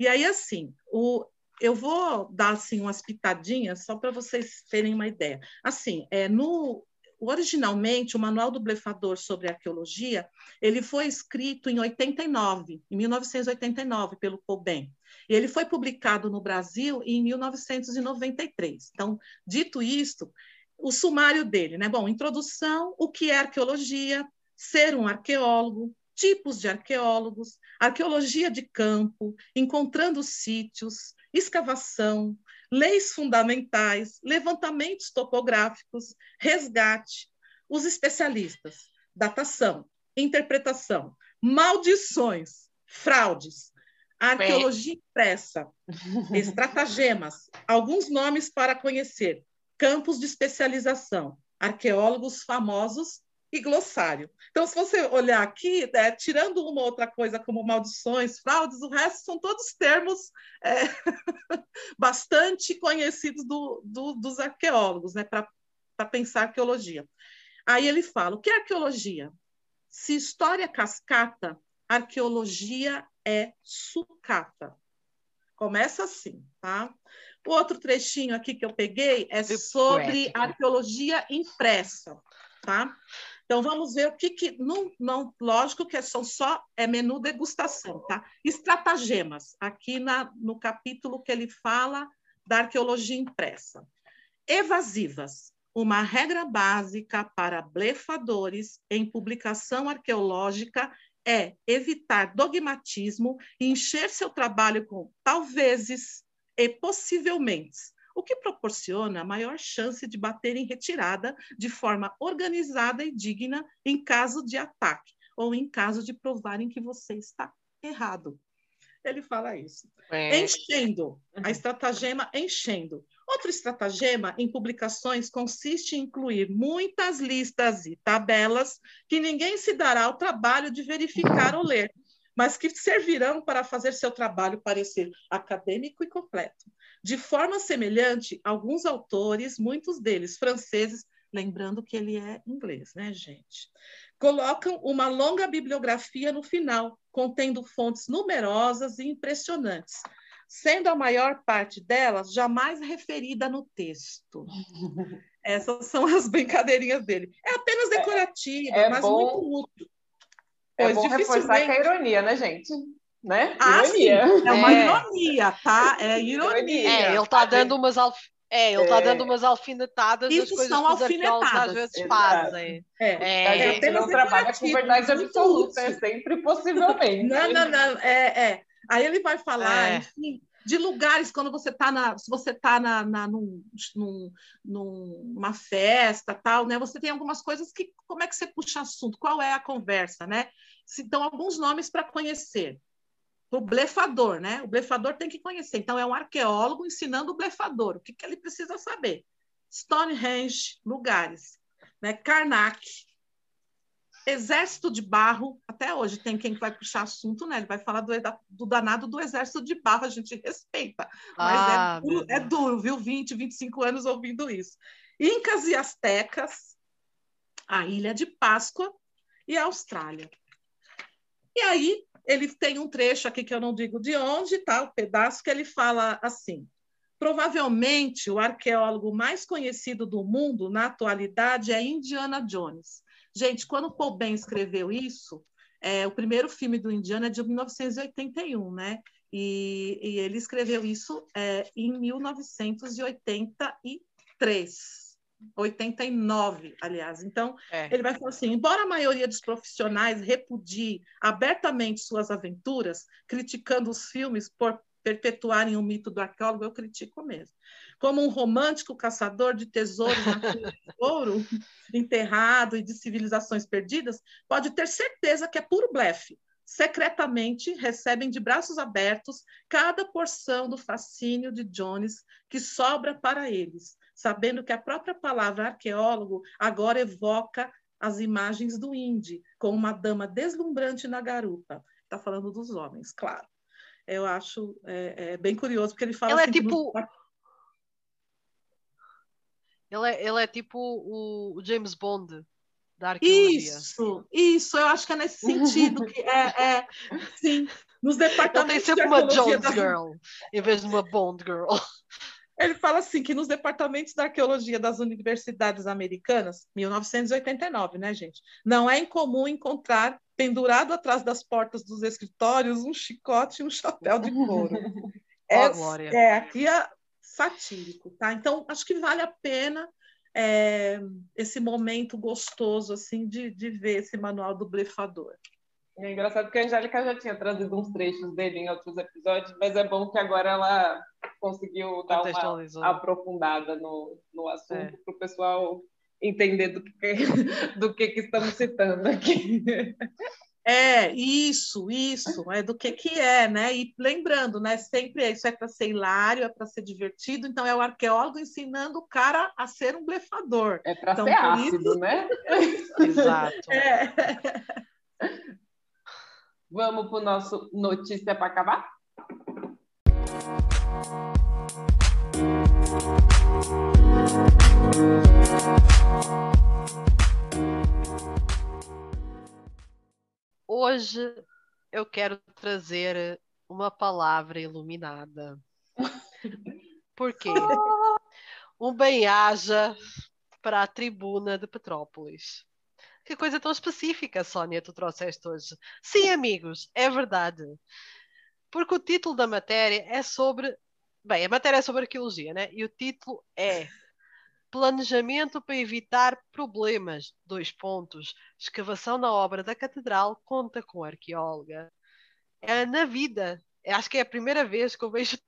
E aí, assim, o, eu vou dar assim umas pitadinhas só para vocês terem uma ideia. Assim, é no originalmente, o Manual do Blefador sobre Arqueologia, ele foi escrito em 89, em 1989, pelo Colben. E ele foi publicado no Brasil em 1993. Então, dito isto, o sumário dele, né? Bom, introdução, o que é arqueologia, ser um arqueólogo, tipos de arqueólogos, arqueologia de campo, encontrando sítios, escavação, leis fundamentais, levantamentos topográficos, resgate, os especialistas, datação, interpretação, maldições, fraudes, arqueologia impressa, estratagemas, alguns nomes para conhecer, campos de especialização, arqueólogos famosos e glossário. Então, se você olhar aqui, né, tirando uma outra coisa como maldições, fraudes, o resto são todos termos é, bastante conhecidos do, do, dos arqueólogos, né, para pensar arqueologia. Aí ele fala: o que é arqueologia? Se história cascata, arqueologia é sucata. Começa assim, tá? O outro trechinho aqui que eu peguei é sobre arqueologia impressa, tá? Então, vamos ver o que, que não, não, lógico que são só é menu degustação, tá? Estratagemas, aqui na, no capítulo que ele fala da arqueologia impressa. Evasivas, uma regra básica para blefadores em publicação arqueológica é evitar dogmatismo e encher seu trabalho com talvezes e possivelmente o que proporciona maior chance de bater em retirada de forma organizada e digna em caso de ataque ou em caso de provarem que você está errado. Ele fala isso. É. Enchendo, a estratagema enchendo. Outro estratagema em publicações consiste em incluir muitas listas e tabelas que ninguém se dará ao trabalho de verificar ou ler, mas que servirão para fazer seu trabalho parecer acadêmico e completo. De forma semelhante, alguns autores, muitos deles franceses, lembrando que ele é inglês, né, gente? Colocam uma longa bibliografia no final, contendo fontes numerosas e impressionantes, sendo a maior parte delas jamais referida no texto. Essas são as brincadeirinhas dele. É apenas decorativa, é, é mas bom, muito útil. É pois bom reforçar que é ironia, né, gente? né? Ah, ironia. sim, é uma é. ironia, tá? É ironia. É, ele está dando umas alf... É, ele está é. dando umas alfinetadas das coisas são que os arqueólogos às vezes Exato. fazem. É, é. a gente não trabalha com verdade absoluta, é sempre possivelmente. Não, não, não, é, é. Aí ele vai falar, é. enfim, de lugares quando você está na se você está na, na num, num, numa festa tal né você tem algumas coisas que como é que você puxa assunto qual é a conversa né então alguns nomes para conhecer o blefador, né? O blefador tem que conhecer. Então, é um arqueólogo ensinando o blefador. O que, que ele precisa saber? Stonehenge, lugares. Né? Karnak, Exército de Barro, até hoje tem quem vai puxar assunto, né? Ele vai falar do, do danado do Exército de Barro, a gente respeita. Mas é ah, é, duro, é, duro, viu? 20, 25 anos ouvindo isso. Incas e Astecas, a Ilha de Páscoa e a Austrália. E aí, ele tem um trecho aqui que eu não digo de onde, tá? O pedaço que ele fala assim: provavelmente o arqueólogo mais conhecido do mundo na atualidade é Indiana Jones. Gente, quando Paul Ben escreveu isso, é, o primeiro filme do Indiana é de 1981, né? E, e ele escreveu isso é, em 1983. 89, aliás. Então, é. ele vai falar assim: embora a maioria dos profissionais repudie abertamente suas aventuras, criticando os filmes por perpetuarem o mito do arqueólogo, eu critico mesmo. Como um romântico caçador de tesouros de ouro enterrado e de civilizações perdidas, pode ter certeza que é puro blefe. Secretamente recebem de braços abertos cada porção do fascínio de Jones que sobra para eles, sabendo que a própria palavra arqueólogo agora evoca as imagens do Indy, com uma dama deslumbrante na garupa. Está falando dos homens, claro. Eu acho é, é bem curioso, porque ele fala. Ele assim, é tipo. Ele é, ele é tipo o, o James Bond da arqueologia. Isso, isso, eu acho que é nesse sentido que é, é sim, nos departamentos Ele tem sempre uma Jones da... Girl em vez de uma Bond Girl. Ele fala assim que nos departamentos da arqueologia das universidades americanas, 1989, né, gente? Não é incomum encontrar pendurado atrás das portas dos escritórios um chicote e um chapéu de couro. é, oh, é, aqui é satírico, tá? Então acho que vale a pena é, esse momento gostoso assim de, de ver esse manual do blefador. É engraçado que a Angélica já tinha trazido uns trechos dele em outros episódios, mas é bom que agora ela conseguiu dar uma aprofundada no, no assunto é. para o pessoal entender do que, do que, que estamos citando aqui. É, isso, isso, é do que que é, né? E lembrando, né? Sempre isso é para ser hilário, é para ser divertido, então é o arqueólogo ensinando o cara a ser um blefador. É para então, ser ácido, isso... né? Exato. É. Vamos para o nosso notícia para acabar? Hoje eu quero trazer uma palavra iluminada. Por quê? Um bem-aja para a tribuna de Petrópolis. Que coisa tão específica, Sónia, tu trouxeste hoje. Sim, amigos, é verdade. Porque o título da matéria é sobre. Bem, a matéria é sobre arqueologia, né? E o título é Planejamento para evitar problemas. Dois pontos. Escavação na obra da Catedral conta com arqueóloga. É na vida. Acho que é a primeira vez que eu vejo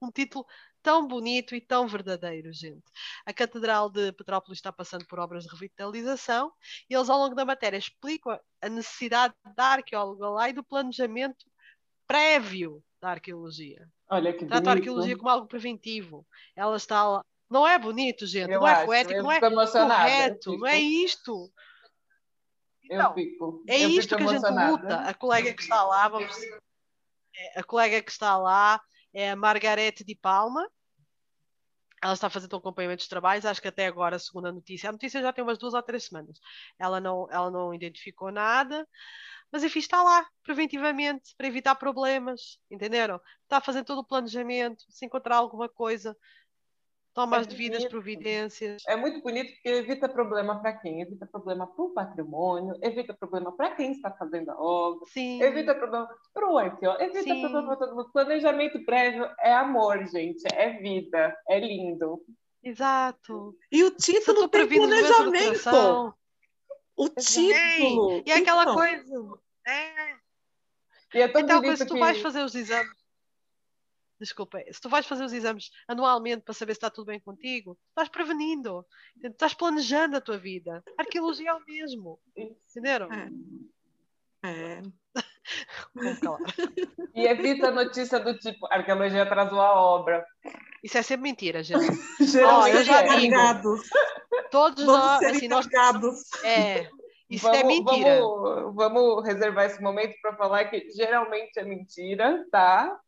um título tão bonito e tão verdadeiro, gente. A Catedral de Petrópolis está passando por obras de revitalização e eles, ao longo da matéria, explicam a necessidade da arqueóloga lá e do planejamento prévio da arqueologia. Olha que Trata bonito. a arqueologia como algo preventivo. Ela está lá. Não é bonito, gente, eu não é acho, é poético, não é correto, não é isto. Então, eu fico, é isto que a gente luta. A colega que está lá, vamos, é, a colega que está lá é a Margarete de Palma. Ela está fazendo um acompanhamento dos trabalhos, acho que até agora, segundo a notícia. A notícia já tem umas duas ou três semanas. Ela não, ela não identificou nada, mas enfim, está lá, preventivamente, para evitar problemas, entenderam? Está fazendo todo o planejamento, se encontrar alguma coisa, toma é as devidas providências. É muito bonito porque evita problema para quem? Evita problema para o patrimônio, evita problema para quem está fazendo a obra, Sim. evita problema para o arqueólogo, evita Sim. problema para todo mundo. Planejamento prévio é amor, gente, é vida, é lindo. Exato. E o título tem planejamento. O título. E aquela coisa. É. E é tão então, se tu que... vais fazer os exames desculpa, se tu vais fazer os exames anualmente para saber se está tudo bem contigo, estás prevenindo, estás planejando a tua vida. A arqueologia é o mesmo, entenderam? É. é. e evita a notícia do tipo, a arqueologia atrasou a obra. Isso é sempre mentira, gente. oh, eu já é. digo. Todos vamos nós, assim, nós é, isso é vamos, é mentira. Vamos, vamos reservar esse momento para falar que geralmente é mentira, tá?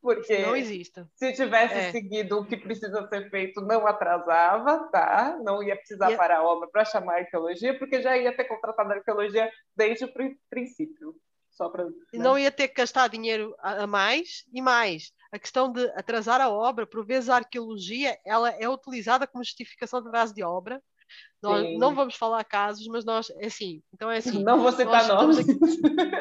Porque não existe. se tivesse é. seguido o que precisa ser feito, não atrasava, tá? Não ia precisar e... parar a obra para chamar a arqueologia, porque já ia ter contratado a arqueologia desde o princípio. Só pra, né? Não ia ter que gastar dinheiro a mais e mais. A questão de atrasar a obra, por vezes a arqueologia ela é utilizada como justificação de atraso de obra nós Sim. não vamos falar casos, mas nós, é assim, então é assim. Não vou citar nomes. Aqui,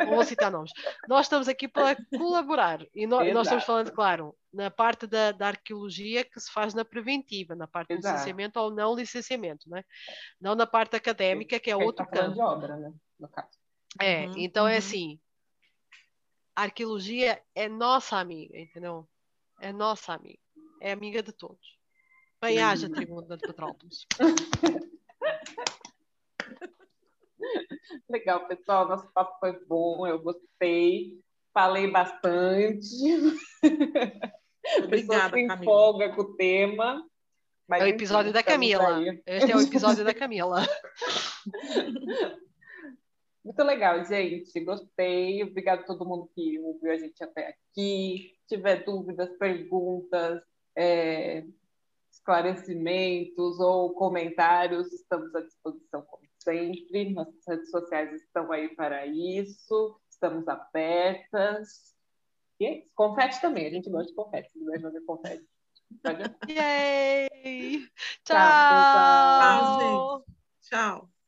não vou citar nomes. Nós estamos aqui para colaborar e no, nós estamos falando, claro, na parte da, da, arqueologia que se faz na preventiva, na parte Exato. do licenciamento ou não licenciamento, né? não na parte académica, que é outro tá campo. de obra, né? No caso. É, uhum, então é uhum. é assim, a arqueologia é nossa amiga, entendeu? É nossa amiga, é amiga de todos. Bem haja Tribuna de Petrópolis. Legal, pessoal. Nosso papo foi bom, eu gostei. Falei bastante. Obrigada, se empolga com o tema. Mas, é o episódio da Camila. Aí. Este é o episódio da Camila. Muito legal, gente. Gostei. Obrigado a todo mundo que ouviu a gente até aqui. Se tiver dúvidas, perguntas, é, esclarecimentos ou comentários, estamos à disposição, como sempre. Nossas redes sociais estão aí para isso, estamos abertas. E é isso. Confete também, a gente gosta de confete, se quiser fazer confete. Yay! Tchau, pessoal. Tchau! Tchau, gente. Tchau.